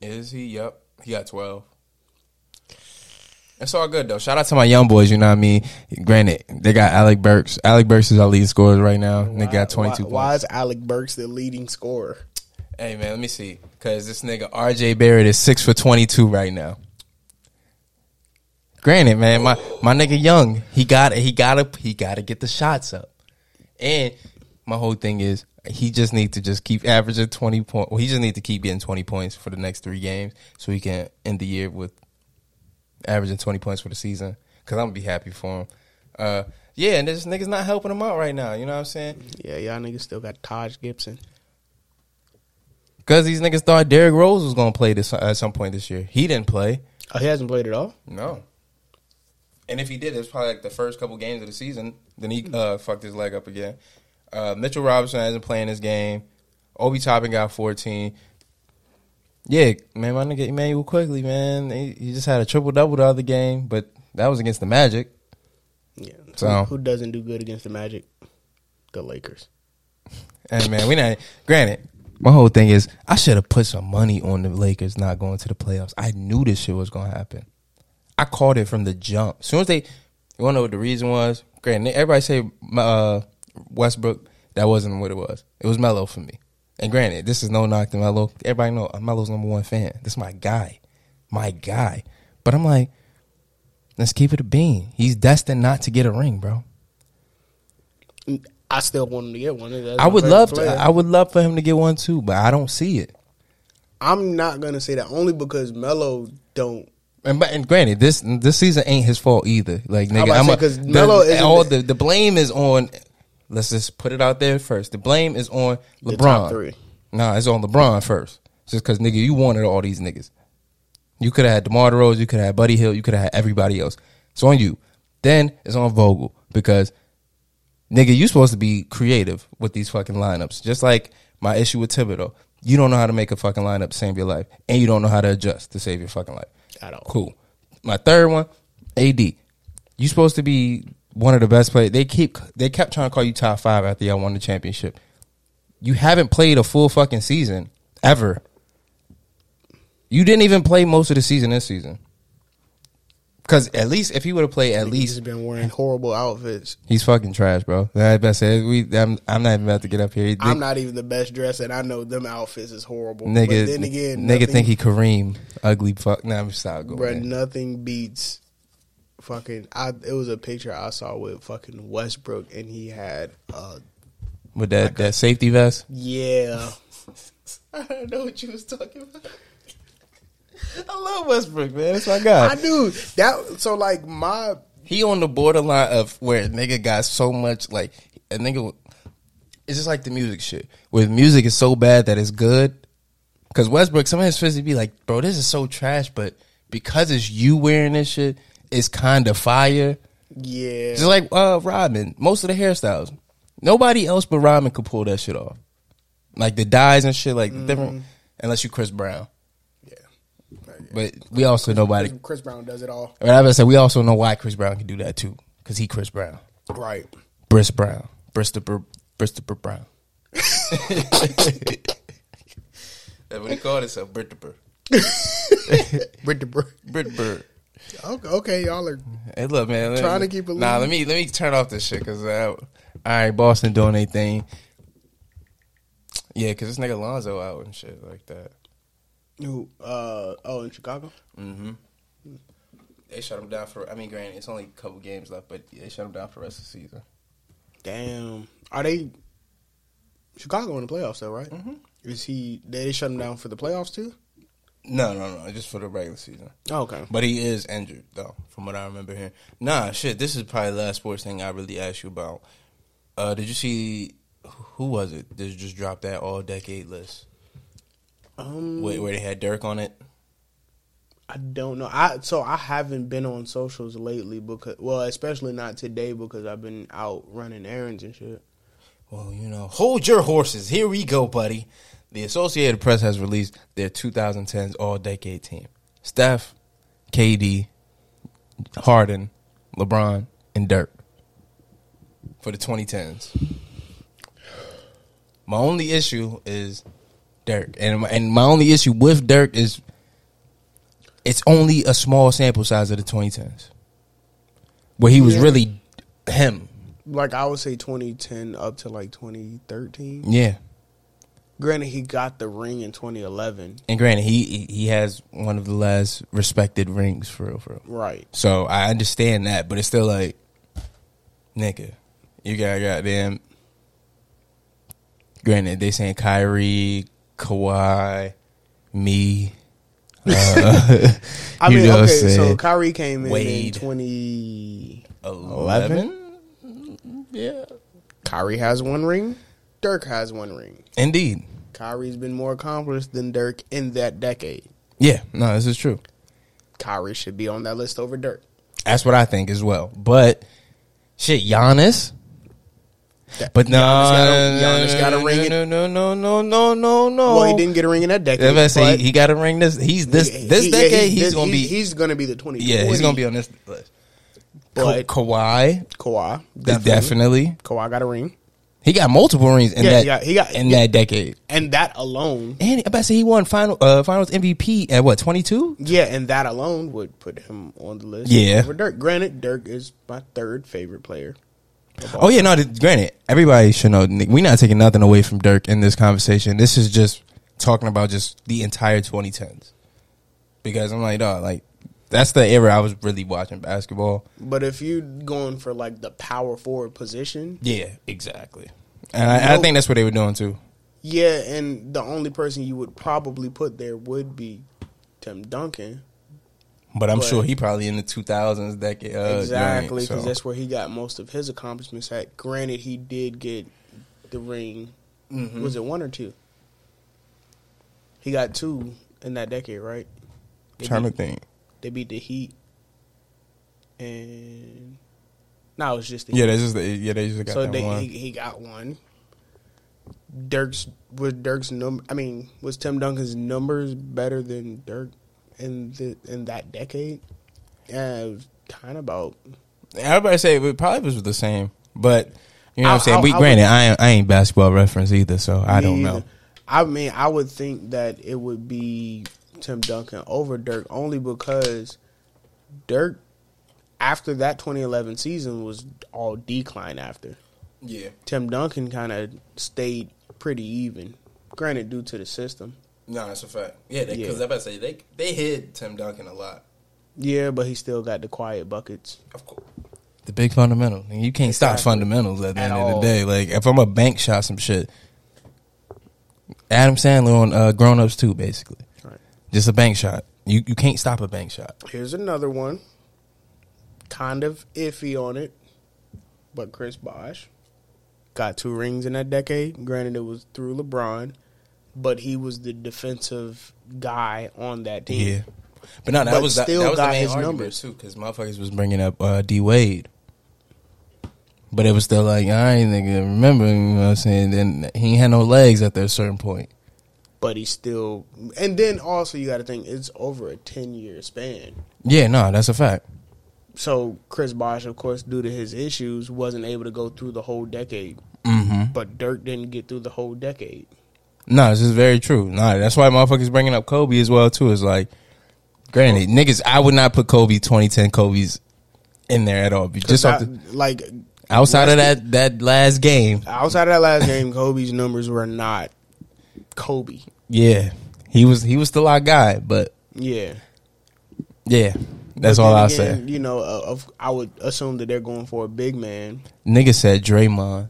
Is he? Yep. He got 12. It's all good though. Shout out to my young boys, you know what I mean? Granted, they got Alec Burks. Alec Burks is our leading scorer right now. They got 22 why, why is Alec Burks the leading scorer? Hey man, let me see. Cause this nigga RJ Barrett is six for 22 right now. Granted, man, my, my nigga young, he got he gotta he gotta get the shots up. And my whole thing is he just need to just keep averaging 20 points. Well, he just need to keep getting 20 points for the next three games so he can end the year with averaging 20 points for the season. Cause I'm gonna be happy for him. Uh, yeah, and this nigga's not helping him out right now. You know what I'm saying? Yeah, y'all niggas still got Taj Gibson. Because these niggas thought Derrick Rose was gonna play this at some point this year. He didn't play. Oh, he hasn't played at all. No. And if he did, it was probably like the first couple games of the season. Then he uh, fucked his leg up again. Uh, Mitchell Robinson hasn't played in this game. Obi Toppin got 14. Yeah, man, my nigga Immanuel Quickley, man. He, he just had a triple double the other game, but that was against the Magic. Yeah. So- who, who doesn't do good against the Magic? The Lakers. [laughs] And man, we not. Granted, my whole thing is I should have put some money on the Lakers not going to the playoffs. I knew this shit was gonna happen. I called it from the jump. As soon as they, you wanna know what the reason was? Granted, everybody say uh, Westbrook. That wasn't what it was. It was Melo for me. And granted, this is no knock to Melo. Everybody know I'm Melo's number one fan. This is my guy, my guy. But I'm like, let's keep it a bean. He's destined not to get a ring, bro. I still want him to get one. That's I would love to. I would love for him to get one too, but I don't see it. I'm not gonna say that only because Melo don't. And, but, and granted, this this season ain't his fault either. Like nigga, I'm say, a, 'cause Melo all the the blame is on. Let's just put it out there first. The blame is on LeBron. The top three. Nah, it's on LeBron first. Just because nigga, you wanted all these niggas. You could have had DeMar DeRozan, you could have had Buddy Hield, you could have had everybody else. It's on you. Then it's on Vogel because nigga, you supposed to be creative with these fucking lineups. Just like my issue with Thibodeau. You don't know how to make a fucking lineup to save your life, and you don't know how to adjust to save your fucking life. At all. Cool. My third one, AD. You supposed to be one of the best players. They keep they kept trying to call you top five after y'all won the championship. You haven't played a full fucking season ever. You didn't even play most of the season this season. Because at least if he would have played at He's least just been wearing horrible outfits. He's fucking trash, bro. That best said we. I'm, I'm not even about to get up here. I'm not even the best dressed, and I know them outfits is horrible. nigga. but then again, nigga nothing- think he Kareem, ugly fuck. Nah, I'm stop going. There. nothing beats fucking. I it was a picture I saw with fucking Westbrook, and he had uh With that that safety vest. yeah. [laughs] I don't know what you was talking about. I love Westbrook, man. That's my guy. I do that. So like my he on the borderline of where a nigga got so much like a nigga. It's just like the music shit. Where music is so bad that it's good, Because Westbrook, some of his fits be like, bro, this is so trash, but because it's you wearing this shit, it's kind of fire. Yeah. Just like uh Rodman, most of the hairstyles, nobody else but Rodman could pull that shit off. Like the dyes and shit, like the different, unless you Chris Brown. yeah. But we also nobody. Chris Brown does it all. Whatever I said, we also know why Chris Brown can do that too, because he Chris Brown, Right. Briss Brown, Bristol Bristol Brown. [laughs] That's what he called himself, Bristol br- Brit okay, okay, y'all are Hey, look, man. let Trying to keep it Nah, let me let me turn off this shit because uh, all right, Boston doing their thing. Yeah, because this nigga Lonzo out and shit like that. who uh oh in Chicago? Mm-hmm. They shut him down for. I mean, granted, it's only a couple games left, but they shut him down for the rest of the season. Damn. Are they Chicago in the playoffs though, right? Mm-hmm. Is he they shut him down for the playoffs too? No, no, no, just for the regular season. Oh, okay. But he is injured though, from what I remember hearing. Nah, shit. This is probably the last sports thing I really asked you about. Uh, did you see who was it? that just dropped that all decade list Um where, where they had Dirk on it. I don't know. I so I haven't been on socials lately because well, especially not today because I've been out running errands and shit. Well, you know, hold your horses. Here we go, buddy. The Associated Press has released their 2010s All Decade team: Steph, KD, Harden, LeBron, and Dirk for the 2010s. My only issue is Dirk, and my, and my only issue with Dirk is it's only a small sample size of the 2010s, where he was Yeah. really him. Like I would say 2010 up to like 2013. Yeah. Granted, he got the ring in 2011. And granted, he he- has one of the last respected rings for real, for real. Right. So I understand that, but it's still like, nigga, you got goddamn. Granted, they saying Kyrie, Kawhi, me. Uh, [laughs] [laughs] I mean, okay, so Kyrie came in Wade. in 20. eleven. Yeah, Kyrie has one ring. Dirk has one ring. indeed. Kyrie's been more accomplished than Dirk in that decade. Yeah, no, this is true. Kyrie should be on that list over Dirk. That's what I think as well. But shit, Giannis. That- But no, Giannis got a- Giannis got a no, ring No, no, no, no, no, no, no. Well, he didn't get a ring in that decade. I say but he got a ring this, he's this he- this he- decade. he's this- gonna be He's gonna be the 20. yeah, he's gonna be on this list. Ka- But Kawhi Kawhi definitely. definitely. Kawhi got a ring, He got multiple rings in Yeah, that he got- he got- in yeah. that decade. and that alone, And I bet say he won final uh, finals MVP at what twenty two. yeah, and that alone would put him on the list. Yeah. over Dirk. Granted, Dirk is my third favorite player. Oh yeah, no. th- Granted, everybody should know. We're not taking nothing away from Dirk in this conversation. This is just talking about just the entire 2010s. Because I'm like, dog, like that's the era I was really watching basketball. But if you're going for like the power forward position, Yeah, exactly. And I, I think that's what they were doing too. yeah, and the only person you would probably put there would be Tim Duncan. But I'm But- sure he probably in the 2000s decade. Uh, exactly, because so. that's where he got most of his accomplishments at. Granted, he did get the ring. Mhm. Was it one or two? He got two in that decade, right? Trying to think. They beat the Heat, and now it's just the Yeah, Heat. they just yeah they just got so they, one. he he got one. Dirk's was Dirk's number. I mean, was Tim Duncan's numbers better than Dirk in the in that decade? Yeah, it was kind of about. Everybody say it probably was the same, but you know what I- I'm saying. I- we I granted, would- I ain't, I ain't basketball reference either, so I don't Me know. I mean, I would think that it would be Tim Duncan over Dirk only because Dirk, after that 2011 season, was all decline after. Yeah, Tim Duncan kind of stayed pretty even. Granted, due to the system. no, that's a fact. Yeah, because Yeah. I about to say they they hit Tim Duncan a lot. Yeah, but he still got the quiet buckets. Of course. The big fundamental. And you can't stop fundamentals at the At end of the day. Like if I'm a bank shot some shit. Adam Sandler on uh, Grown Ups too, basically. Just a bank shot. You you can't stop a bank shot. Here's another one. Kind of iffy on it, but Chris Bosh got two rings in that decade. Granted, it was through LeBron. but he was the defensive guy on that team. Yeah, but no, that But was that, still that was the main his argument numbers. too, because motherfuckers was bringing up uh, D Wade, but it was still like I ain't nigga remember. You know what I'm saying? Then he had no legs at that certain point. But he still, and then also you got to think it's over a ten year span. Yeah, no, that's a fact. So Chris Bosh, of course, due to his issues, wasn't able to go through the whole decade. Mm-hmm. But Dirk didn't get through the whole decade. No, this is very true. No, that's why motherfuckers bringing up Kobe as well too. Is like, granted, niggas, I would not put Kobe 2010 Kobe's in there at all. Just like outside of that that last game, outside of that last game, Kobe's numbers were not Kobe. yeah, he was he was still our guy. But Yeah, yeah, that's all I'll say. You know, uh, of, I would assume that they're going for a big man. Nigga said Draymond.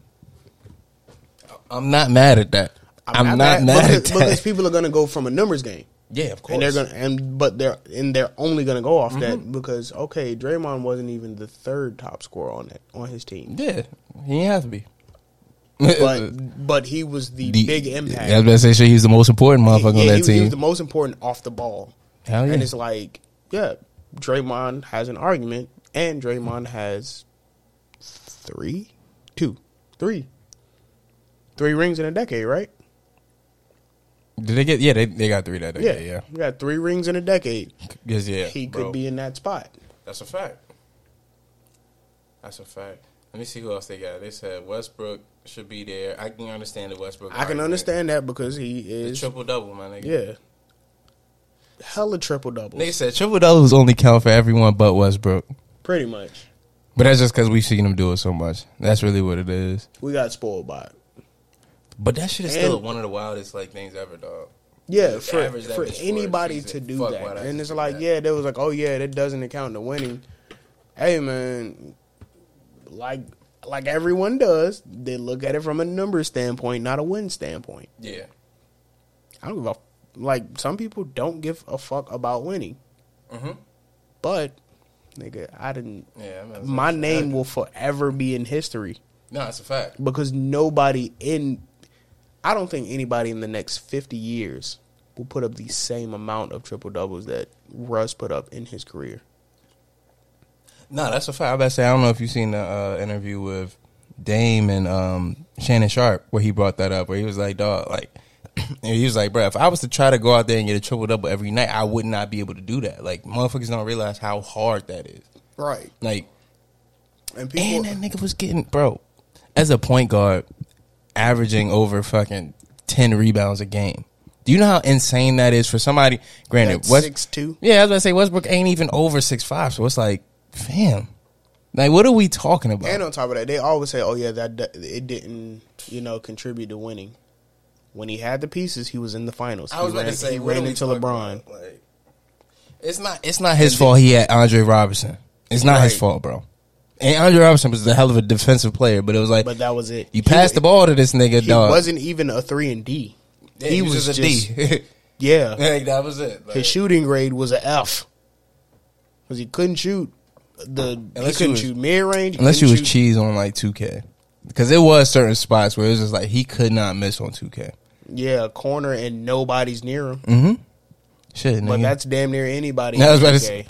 I'm not mad at that. I'm, not, mad, because, at that. because people are going to go from a numbers game, yeah, of course. and they're going to and but they're and they're only going to go off Mm-hmm. that because okay, Draymond wasn't even the third top scorer on that on his team, yeah, he have to be. But [laughs] but he was the, The- big impact. I was about to say, shit, he's the most important motherfucker yeah, on that he, was, he was the most important off the ball. Hell yeah. And it's like, yeah, Draymond has an argument, and Draymond has three, two, three, three rings in a decade, right? Did they get? Yeah, they, they got three that day. Yeah, Yeah, yeah. You got three rings in a decade. Yes, yeah. he bro. could be in that spot. That's a fact. That's a fact. Let me see who else they got. They said Westbrook should be there. I can understand the Westbrook. I can understand that because he is, triple double, my nigga. yeah, hella triple doubles, They said triple doubles only count for everyone but Westbrook. pretty much. But that's just because we've seen him do it so much. That's really what it is. We got spoiled by it. But that shit is And- still one of the wildest like things ever, dog. Yeah, for for bitch for a anybody to do Fuck that, and it's like, that. yeah, they was like, oh yeah, that doesn't account to winning. Hey man, like like everyone does, they look at it from a number standpoint, not a win standpoint. Yeah. I don't give a like. Some people don't give a fuck about winning, Mm-hmm. but nigga, I didn't. Yeah. I mean, My name will forever be in history No, it's a fact. because nobody in. I don't think anybody in the next fifty years will put up the same amount of triple doubles that Russ put up in his career. No, that's a fact. I about to say I don't know if you've seen the uh, interview with Dame and um, Shannon Sharpe where he brought that up where he was like, dog, like [clears throat] and he was like, bro, if I was to try to go out there and get a triple double every night, I would not be able to do that. Like motherfuckers don't realize how hard that is. Right, Like and people. and that nigga was getting bro as a point guard, averaging over fucking ten rebounds a game. Do you know how insane that is for somebody? Granted, West, six two. yeah, I was gonna say Westbrook ain't even over six five, so it's like, fam, like what are we talking about? And on top of that, they always say, "Oh yeah, that that- it didn't, you know, contribute to winning." When he had the pieces, he was in the finals. I was he about ran, to say, he what ran into LeBron. Like, it's not. It's not his fault. He had Andre Roberson. It's not his fault, bro. And Andre Roberson was a hell of a defensive player, but it was like But that was it. you passed the ball to this nigga, He dog. wasn't even a three and D. Yeah, he was just just- a D. [laughs] Yeah, like, that was it. Like, his shooting grade was a F because he couldn't shoot the. Unless you couldn't shoot mid range. unless you was cheese on like 2K, because it was certain spots where it was just like he could not miss on 2K. yeah, corner and nobody's near him. Mm-hmm. Shit, But nigga. that's damn near anybody. I was about to 2K. say-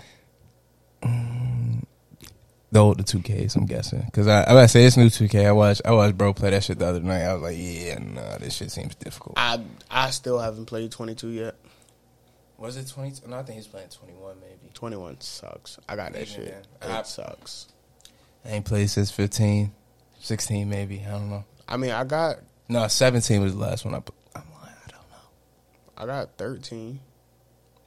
the older 2Ks, I'm guessing. Because I, I about to say this new 2K. I watched I watched bro play that shit the other night. I was like, yeah, nah, this shit seems difficult. I I still haven't played twenty two yet. Was it 20? No, I think he's playing 21 maybe. Twenty one sucks. I got that shit. I- It sucks. I ain't played since 15, 16 maybe. I don't know. I mean, I got No, 17 was the last one I put. I'm like, I don't know. I got thirteen.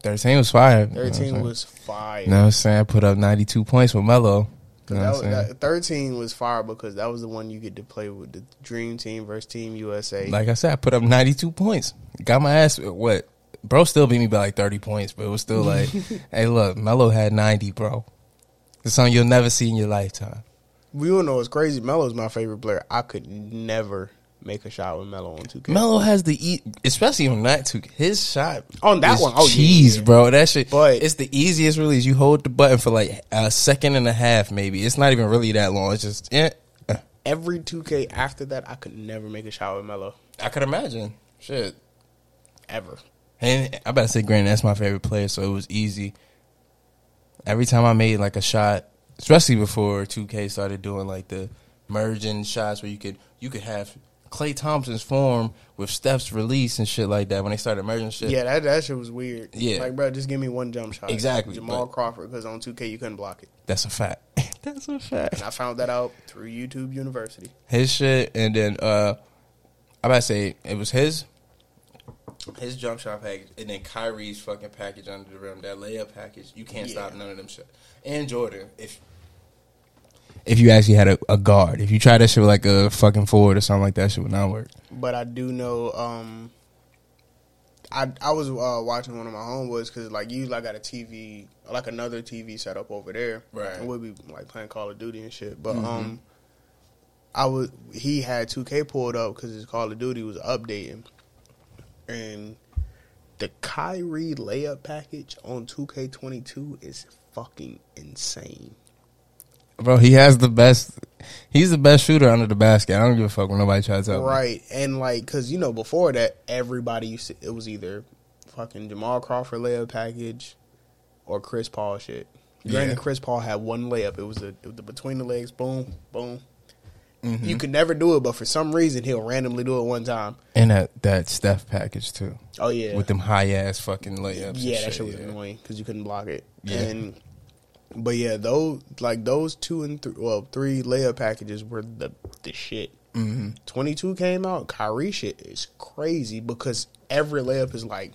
13 was fire. You know Thirteen was fire. You know what I'm saying? I put up 92 points with Melo. You know That what was, I'm saying? that, Thirteen was fire because that was the one you get to play with the Dream Team versus Team USA. Like I said, I put up 92 points. Got my ass. What? Bro still beat me by like 30 points, but it was still like, [laughs] hey, look, Melo had 90, bro. It's something you'll never see in your lifetime. we all know it's crazy. Melo's my favorite player. I could never make a shot with Melo on two K. Melo has the, e- especially on that 2K. his shot On that one, oh yeah, cheese, yeah. bro. That shit, But- it's the easiest release. You hold the button for like a second and a half, maybe. It's not even really that long. It's just, yeah. Every two K after that, I could never make a shot with Melo. I could imagine. Shit. ever. And I better say, Grant, that's my favorite player, so it was easy. Every time I made like a shot, especially before 2K started doing like the merging shots where you could you could have Klay Thompson's form with Steph's release and shit like that when they started merging shit. Yeah, that that shit was weird. Yeah. like bro, just give me one jump shot. Exactly, Jamal Crawford because on 2K you couldn't block it. That's a fact. [laughs] that's a fact. And I found that out through YouTube University. his shit, and then uh, I about to say it was his his jump shot package, and then Kyrie's fucking package under the rim, that layup package. You can't Yeah. stop none of them shit. And Jordan, if if you actually had a, a guard, if you try that shit with like a fucking forward or something like that, shit would not work. But I do know. um I I was uh, watching one of my homeboys because like usually I got a TV like another TV set up over there. Right. And we'll be like playing Call of Duty and shit. But um, I was he had 2K pulled up because his Call of Duty was updating, and the Kyrie layup package on 2K22 is fucking insane. Bro, he has the best. He's the best shooter under the basket. I don't give a fuck when nobody tries to tell me. Right, and like, cause you know, before that, everybody used to, it was either fucking Jamal Crawford layup package or Chris Paul shit. Granted, Yeah. Chris Paul had one layup. It was the, it was the between the legs, boom, boom. Mm-hmm. You could never do it, but for some reason, he'll randomly do it one time. And that that Steph package too, Oh yeah, with them high ass fucking layups. yeah, that shit was yeah. annoying because you couldn't block it. Yeah. And but yeah, those like those two and three, well, three layup packages were the the shit. Mm-hmm. Twenty two came out. Kyrie shit is crazy because every layup is like,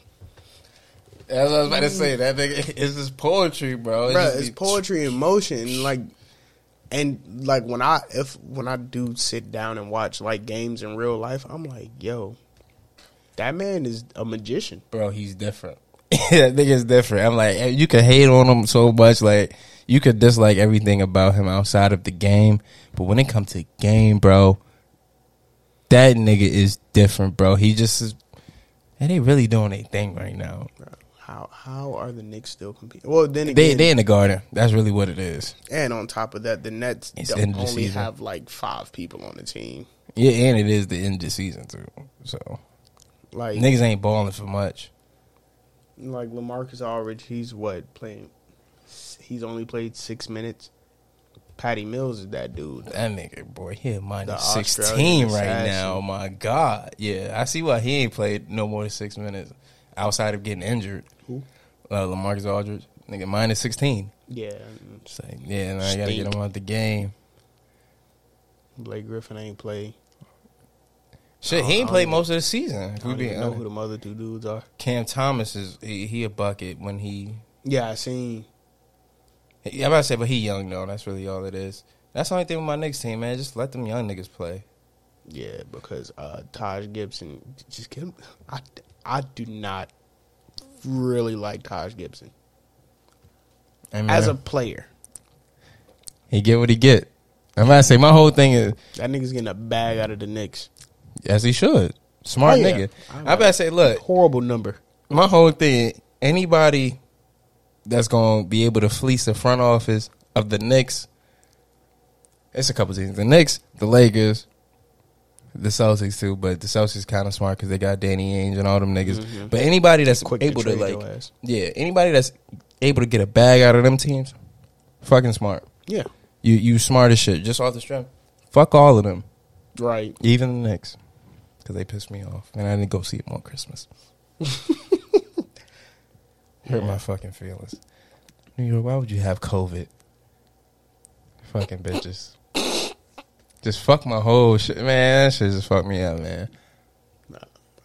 That's what I was about to say. That nigga [laughs] is just poetry, bro. It bro, just it's poetry in motion. Like, and like when I if when I do sit down and watch like games in real life, I'm like, yo, that man is a magician. bro. He's different. [laughs] that nigga's different. I'm like, eh, you could hate on him so much, like you could dislike everything about him outside of the game, but when it comes to game, bro, that nigga is different, bro. He just is. And they really doing their thing right now. How how are the Knicks still competing? Well, then They again, they in the garden. That's really what it is. And on top of that, the Nets don't only season. have like five people on the team. Yeah, and it is the end of the season too. So Like niggas ain't balling for much. like Lamarcus Aldridge, he's what playing? He's only played six minutes. Patty Mills is that dude. That nigga, boy, he at minus sixteen Australian right now. My God, yeah, I see why he ain't played no more than six minutes outside of getting injured. Who? Uh, Lamarcus Aldridge, nigga, minus sixteen. Yeah, It's like, yeah, now I gotta get him out the game. Blake Griffin ain't played. Shit, he ain't played most of the season. I If we don't be even know who the other two dudes are. Cam Thomas is he, he a bucket when he. Yeah, I seen. Yeah, I'm about to say, but he young though. That's really all it is. That's the only thing with my next team, man. Just let them young niggas play. Yeah, because uh, Taj Gibson, just get him. I, I do not really like Taj Gibson I mean, as a player. he get what he get. I'm about to say my whole thing is That nigga's getting a bag out of the Knicks. as he should. Smart Oh, yeah. nigga. I I'm about to say, look, Horrible number. my whole thing. Anybody that's gonna be able to fleece the front office of the Knicks, it's a couple teams. The Knicks, the Lakers, the Celtics too. But the Celtics kind of smart because they got Danny Ainge and all them niggas. Mhm. But anybody that's Quick able to, trade like, yeah, anybody that's able to get a bag out of them teams, fucking smart. Yeah, You you smart as shit, just off the strength. Fuck all of them, right. even the Knicks, because they pissed me off, and I didn't go see them on Christmas. [laughs] Hurt my fucking feelings. New York, why would you have COVID? Fucking bitches. Just fuck my whole shit, man. That shit just fucked me up, man.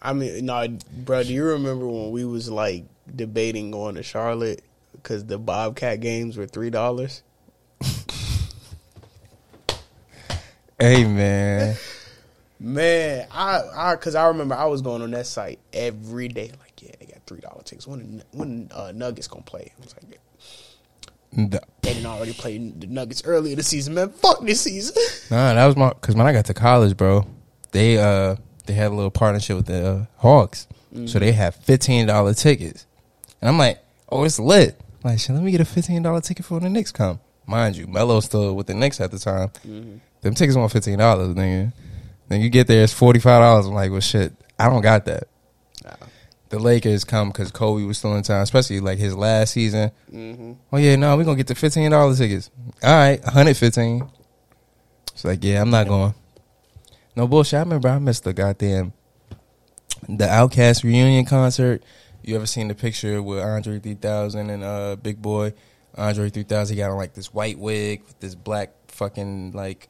I mean, no, bro. Do you remember when we was like debating going to Charlotte because the Bobcat games were three dollars? [laughs] Hey, man. Man, I, I, cause I remember I was going on that site every day. Like, yeah, they got three dollar tickets. When when uh, Nuggets gonna play? I was like, yeah. Nah, didn't already play the Nuggets earlier this season, man. Fuck this season. [laughs] Nah, that was my because when I got to college, bro, they uh they had a little partnership with the uh, Hawks, so they have fifteen dollar tickets, and I'm like, oh, it's lit. I'm like, shit, let me get a fifteen dollar ticket for when the Knicks come. Mind you, Melo still with the Knicks at the time. Them tickets were fifteen dollars, nigga. Then you get there, it's forty five dollars. I'm like, well, shit, I don't got that. The Lakers come because Kobe was still in town, especially like his last season. Mm-hmm. Oh yeah, no, we're gonna get the fifteen dollars tickets. All right, one hundred fifteen. It's like, yeah, I'm not going. No bullshit. I remember I missed the goddamn the OutKast reunion concert. You ever seen the picture with Andre 3000 and uh Big Boi? Andre 3000 he got on like this white wig with this black fucking like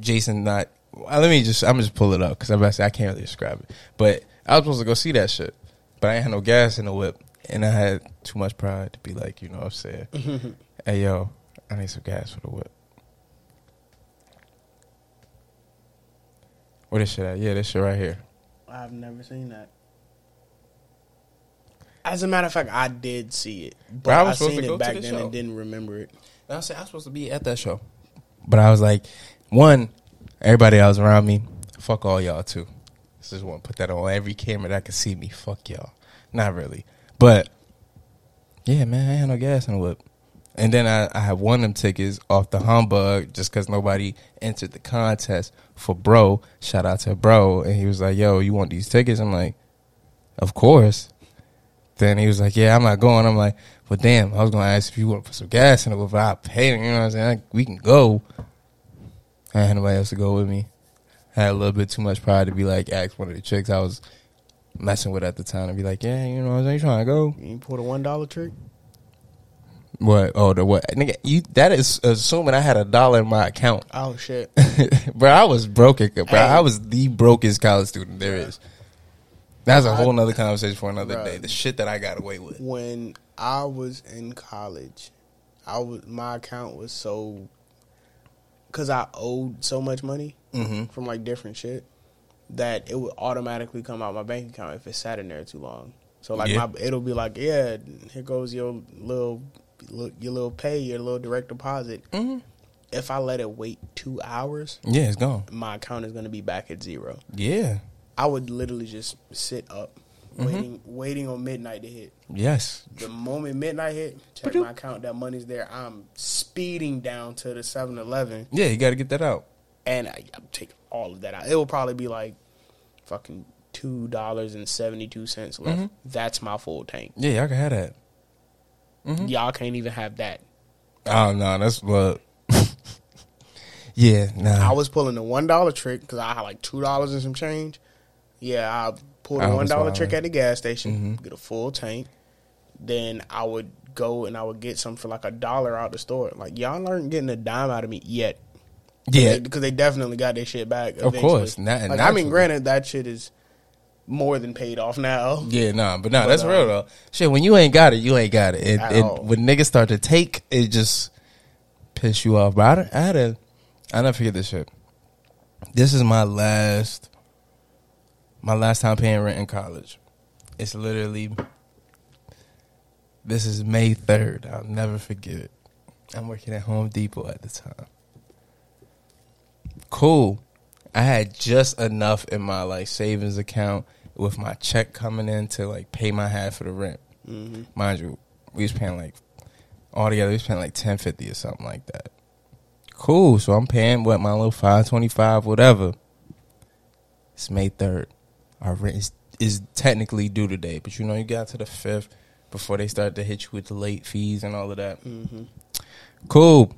Jason not. Let me just I'm just pull it up because I'm about to say I can't really describe it. But I was supposed to go see that shit, but I ain't had no gas in the whip, and I had too much pride to be like, you know what I'm saying? [laughs] hey yo, I need some gas for the whip. Where this shit at? Yeah, this shit right here. I've never seen that. As a matter of fact, I did see it, but Bro, I was I, supposed seen to go it to back the then show. and didn't remember it. And I said I was supposed to be at that show, but I was like, one, everybody else around me, fuck all y'all too. So just want to put that on every camera that can see me. Fuck y'all. Not really, but yeah, man, I had no gas in the whip. And then I, I won them tickets off the humbug just because nobody entered the contest for bro. Shout out to bro, and he was like, "Yo, you want these tickets?" I'm like, "Of course." Then he was like, "Yeah, I'm not going." I'm like, "Well, damn, I was gonna ask if you want to put some gas in it, but I paid it. You know what I'm saying? We can go." I had nobody else to go with me. I had a little bit too much pride to be like, ask one of the chicks I was messing with at the time and be like, "Yeah, you know, what I'm saying, you trying to go?" You pulled a one dollar trick. What? Oh, the what? Nigga, you that is assuming I had a dollar in my account, Oh shit! [laughs] bro. I was broke, bro. Hey. I was the brokest college student there is. That's a whole nother conversation for another Bruh. day. The shit that I got away with. when I was in college, I was my account was so because I owed so much money Mm-hmm. from like different shit that it would automatically come out my bank account if it sat in there too long. So like Yeah. my it'll be like yeah, here goes your little your little pay, your little direct deposit. Mm-hmm. If I let it wait two hours, Yeah, it's gone. my account is gonna be back at zero. Yeah. I would literally just sit up, Mm-hmm. waiting, waiting on midnight to hit. Yes. The moment midnight hit, check Ba-doop. my account, that money's there. I'm speeding down to the 7 Eleven Yeah, you got to get that out. and I, I'm taking all of that out. It will probably be like fucking $2.72 left. Mm-hmm. That's my full tank. Yeah, y'all can have that. Mm-hmm. Y'all can't even have that. Oh no, that's what. [laughs] yeah, nah. I was pulling the $1 trick because I had like $2 and some change. Yeah, I pulled a I $1 trick at the gas station, Mm-hmm. get a full tank. Then I would go and I would get some for like a dollar out the store. Like, y'all aren't getting a dime out of me yet. yeah, because they definitely got their shit back. Of course, na- like, I mean, granted, that shit is more than paid off now. yeah, nah, but nah, But, that's uh, real though. Shit, when you ain't got it, you ain't got it. And, and when niggas start to take, it just piss you off. But I, I had a, I never forget this shit. This is my last, my last time paying rent in college. It's literally, this is May third. I'll never forget it. I'm working at Home Depot at the time. Cool. I had just enough in my like savings account with my check coming in to like pay my half of the rent. Mm-hmm. Mind you, we was paying like all together, we was paying like ten fifty or something like that. Cool. So I'm paying what my little five twenty five, whatever. It's May third. Our rent is, is technically due today, but you know you got to the fifth before they start to hit you with the late fees and all of that. Mm-hmm. Cool.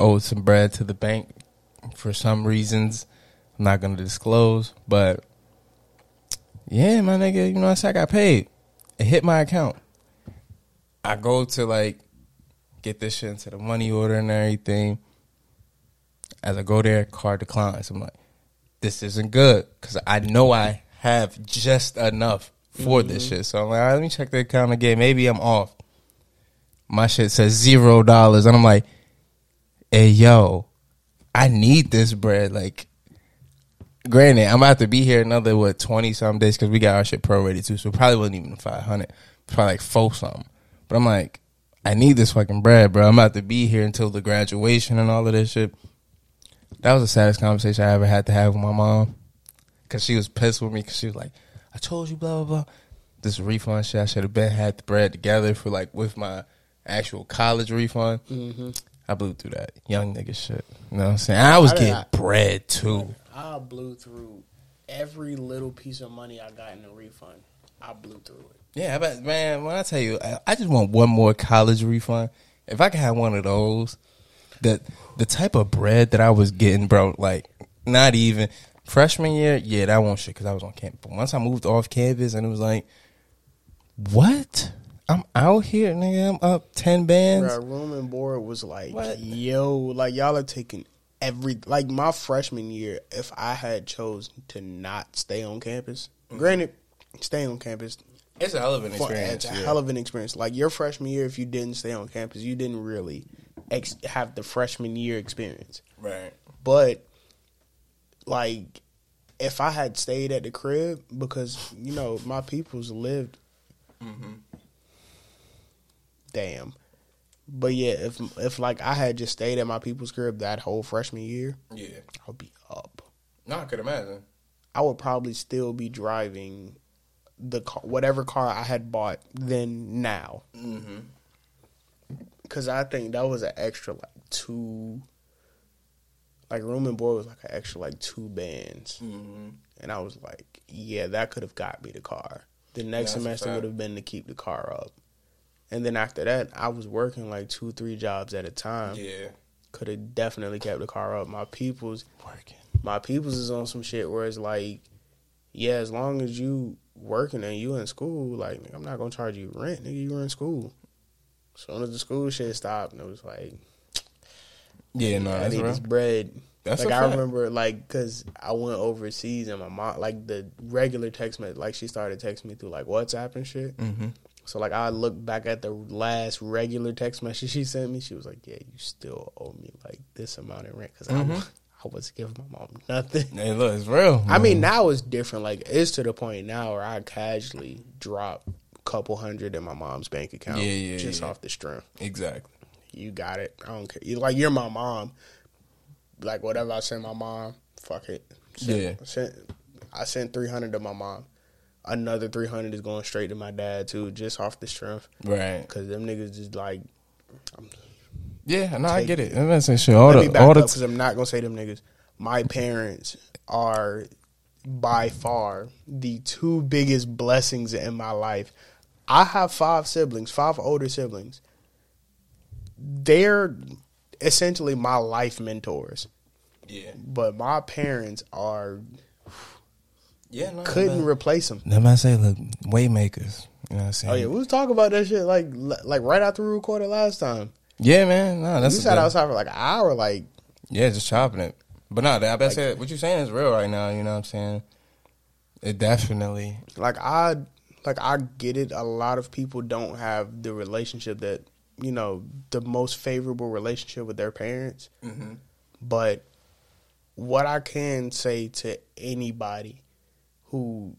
Owed some bread to the bank for some reasons. I'm not gonna disclose, but yeah, my nigga, you know I said? I got paid. It hit my account. I go to like get this shit into the money order and everything. As I go there, card declines. I'm like, this isn't good because I know I have just enough for this mm-hmm. shit. So I'm like, all right, let me check the account again. Maybe I'm off. My shit says zero dollars, and I'm like, hey yo, I need this bread. Like, granted, I'm about to be here another what twenty some days because we got our shit prorated too, so it probably wasn't even five hundred, probably like four something. But I'm like, I need this fucking bread, bro. I'm about to be here until the graduation and all of this shit. That was the saddest conversation I ever had to have with my mom because she was pissed with me because she was like, I told you, blah blah blah. This refund shit, I should have been had the bread together for like with my actual college refund. Mm-hmm. I blew through that young nigga shit. You know what I'm saying? I was getting not- bread too. I blew through every little piece of money I got in the refund, I blew through it. Yeah, but man, when I tell you, I, I just want one more college refund. If I could have one of those, the the type of bread that I was getting, bro, like not even freshman year, yeah, that won't shit because I was on campus. But once I moved off campus, and it was like, what? I'm out here, nigga. I'm up ten bands. Bro, room and board was like, What? yo, like y'all are taking every like my freshman year. If I had chosen to not stay on campus, mm. granted, stay on campus It's a hell of an experience. It's a yeah. hell of an experience. Like your freshman year, if you didn't stay on campus, you didn't really ex- have the freshman year experience. right. But like, if I had stayed at the crib, because you know my peoples lived. Mm-hmm. Damn. But yeah, if if like I had just stayed at my people's crib that whole freshman year, Yeah. I'd be up. No, I could imagine. I would probably still be driving the car, whatever car I had bought then now. Mm-hmm. Cause I think that was an extra like two, like room and board was like an extra like two bands, Mm-hmm. and I was like, yeah, that could have got me the car. The next a semester would have been to keep the car up, and then after that, I was working like two, three jobs at a time. Yeah. Could have definitely kept the car up. My people's, Working. my people's is on some shit where it's like, yeah, as long as you working and you in school, like I'm not gonna charge you rent, nigga. You were in school. As soon as the school shit stopped, and it was like, Yeah, no, I that's need real. this bread. That's like I fact. remember, like, cause I went overseas and my mom, like, the regular text message, like, she started texting me through like WhatsApp and shit. Mm-hmm. So like, I looked back at the last regular text message [laughs] she sent me. She was like, "Yeah, you still owe me like this amount in rent because Mhm. I, [laughs] I was giving my mom [laughs] nothing." Hey, look, it's real. I mean, now it's different. Like, it's to the point now where I casually drop a couple hundred in my mom's bank account Yeah, yeah, just yeah. off the strength. exactly. You got it. I don't care. You like you're my mom. Like whatever I send my mom, fuck it. Yeah. Sent, I sent three hundred to my mom. Another three hundred is going straight to my dad too, just off the strength. Right. Cause them niggas just like. Yeah, no, I get it. I'm not saying shit. All let the, all up the, because I'm not gonna say them niggas. My parents are by far the two biggest blessings in my life. I have five siblings, five older siblings. They're essentially my life mentors. yeah, but my parents are yeah, no, couldn't man. replace them. Them I say, look, waymakers. You know what I'm saying? Oh yeah, we was talking about that shit like like right after we recorded last time. yeah, man. No, that's we a sat good- outside for like an hour. Like Yeah, just chopping it. But no, that, I said what you're saying is real right now. You know what I'm saying? It definitely. like I like I get it. A lot of people don't have the relationship that you know the most favorable relationship with their parents. Mm-hmm. But what I can say to anybody who,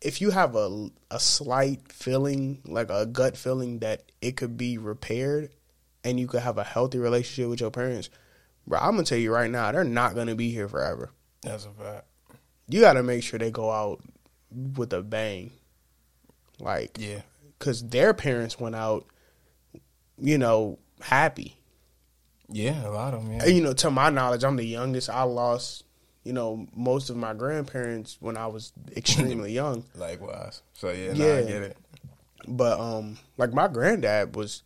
if you have a a slight feeling, like a gut feeling that it could be repaired, and you could have a healthy relationship with your parents, bro, I'm gonna tell you right now, they're not gonna be here forever. That's a fact. You got to make sure they go out with a bang, like Yeah. Because their parents went out, you know, happy. Yeah, a lot of them. Yeah. You know, to my knowledge, I'm the youngest. I lost, you know, most of my grandparents when I was [laughs] extremely young. Likewise. So yeah, no, I get it. But um, like my granddad was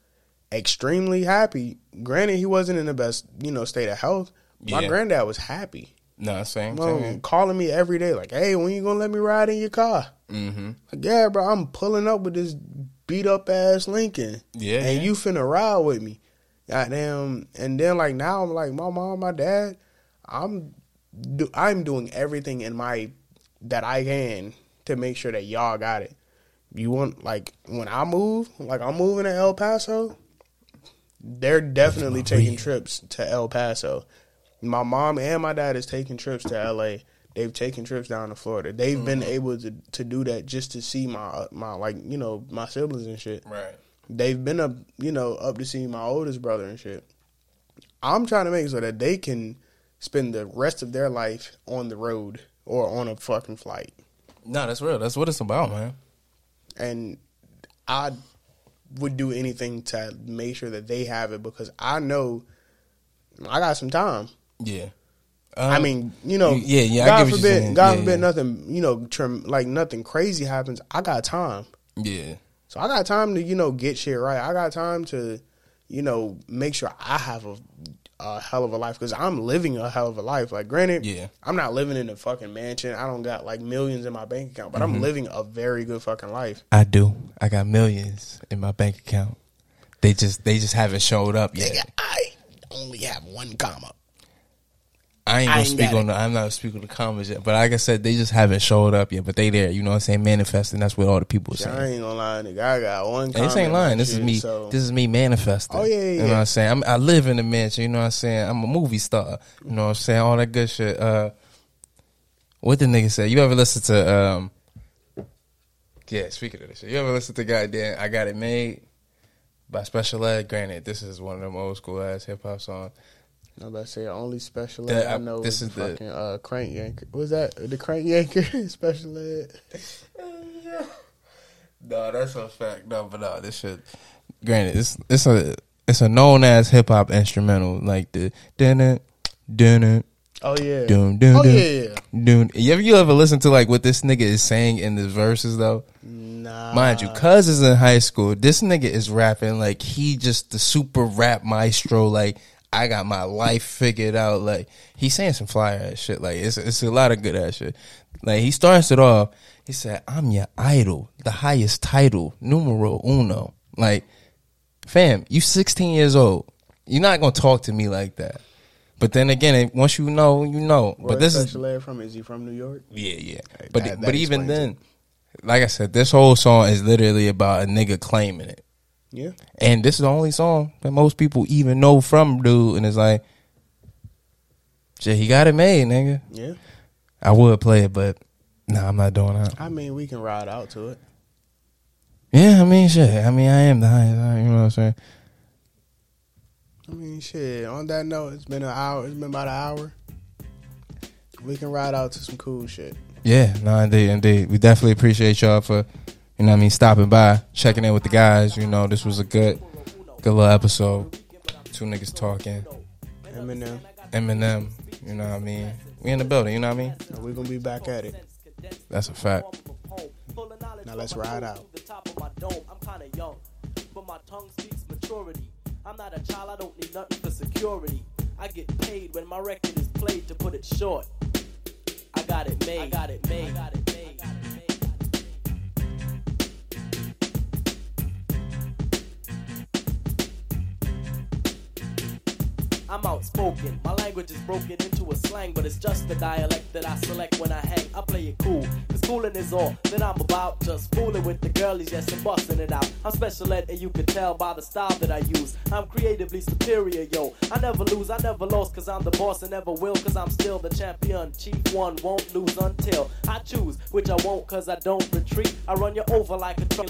extremely happy. Granted, he wasn't in the best, you know, state of health. My Yeah. granddad was happy. No, same. Well, same. calling me every day, like, "Hey, when you gonna let me ride in your car?" Mm-hmm. Like, yeah, bro, I'm pulling up with this beat up ass Lincoln, Yeah. and yeah. you finna ride with me. Goddamn. And then like now I'm like my mom, my dad, I'm do, I'm doing everything in my that I can to make sure that y'all got it. You want like when I move, like I'm moving to El Paso, they're definitely taking trips to El Paso. My mom and my dad is taking trips to LA. They've taken trips down to Florida. They've mm. been able to to do that just to see my my like you know my siblings and shit Right. they've been up, you know, up to see my oldest brother and shit. I'm trying to make it so that they can spend the rest of their life on the road or on a fucking flight. No, that's real. That's what it's about, man. And I would do anything to make sure that they have it because I know I got some time. Yeah. I Um, mean, you know, yeah, yeah, I God get forbid, saying. God Yeah, forbid, yeah. nothing, you know, trim, like nothing crazy happens. I got time, yeah, so I got time to, you know, get shit right. I got time to, you know, make sure I have a, a hell of a life because I'm living a hell of a life. Like, granted, Yeah. I'm not living in a fucking mansion. I don't got like millions in my bank account, but Mm-hmm. I'm living a very good fucking life. I do. I got millions in my bank account. They just they just haven't showed up yet. Nigga, I only have one comma. I ain't gonna ain't speak on the. I'm not speaking the comments yet, but like I said, they just haven't showed up yet. But they there, you know what I'm saying? Manifesting. That's what all the people are Shit, I ain't gonna lie, nigga. I got one. This ain't lying. This is me. So. This is me manifesting. Oh, yeah, yeah, You know yeah. what I'm saying? I'm, I live in the mansion. You know what I'm saying? I'm a movie star. You know what I'm saying? All that good shit. Uh, what the nigga say? You ever listen to? um Yeah, speaking of this shit, you ever listen to goddamn "I Got It Made" by Special Ed? Granted, this is one of them old school ass hip hop songs. I'm about to say only special ed I know this is is the uh, crank yanker. Was that the crank yanker [laughs] special ed? [laughs] No, that's a fact. No, but no, this shit. Granted, it's it's a it's a known as hip hop instrumental, like the dun it, dun it, Oh yeah. dun dun Oh dun, yeah. yeah. dun. You ever you ever listen to like what this nigga is saying in the verses though? Nah. Mind you, cuz is in high school. This nigga is rapping like he just the super rap maestro. Like I got my life figured out. Like he's saying some fire ass shit. Like it's it's a lot of good ass shit. Like he starts it off. He said, "I'm your idol, the highest title, numero uno." Like, fam, you 16 years old. You're not gonna talk to me like that. But then again, once you know, you know. Where but this is from? Is he from New York? yeah, yeah. But that- but even then, like I said, this whole song is literally about a nigga claiming it. Yeah. And this is the only song that most people even know from dude. And it's like, shit, he got it made, nigga. Yeah. I would play it, but nah, I'm not doing that. I mean, we can ride out to it. Yeah, I mean, shit. I mean, I am the highest. You know what I'm saying? I mean, shit. On that note, it's been an hour. It's been about an hour. We can ride out to some cool shit. Yeah, no, indeed, indeed. We definitely appreciate y'all for, you know what I mean, stopping by, checking in with the guys. You know, this was a good, good little episode. Two niggas talking. Eminem. Eminem, you know what I mean? We in the building, you know what I mean? We're gonna be back at it. That's a fact. Now let's ride out. The top of my dome, I'm kinda young, but my tongue speaks maturity. I'm not a child, I don't need nothing for security. I get paid when my record is played. To put it short, I got it made. I got it made. I got it made. I'm outspoken. My language is broken into a slang, but it's just the dialect that I select when I hang. I play it cool, cause coolin' is all that I'm about. Just fooling with the girlies, yes, and busting it out. I'm special ed, and you can tell by the style that I use. I'm creatively superior, yo. I never lose, I never lost, cause I'm the boss and never will, cause I'm still the champion. Chief one won't lose until I choose, which I won't, cause I don't retreat. I run you over like a truck.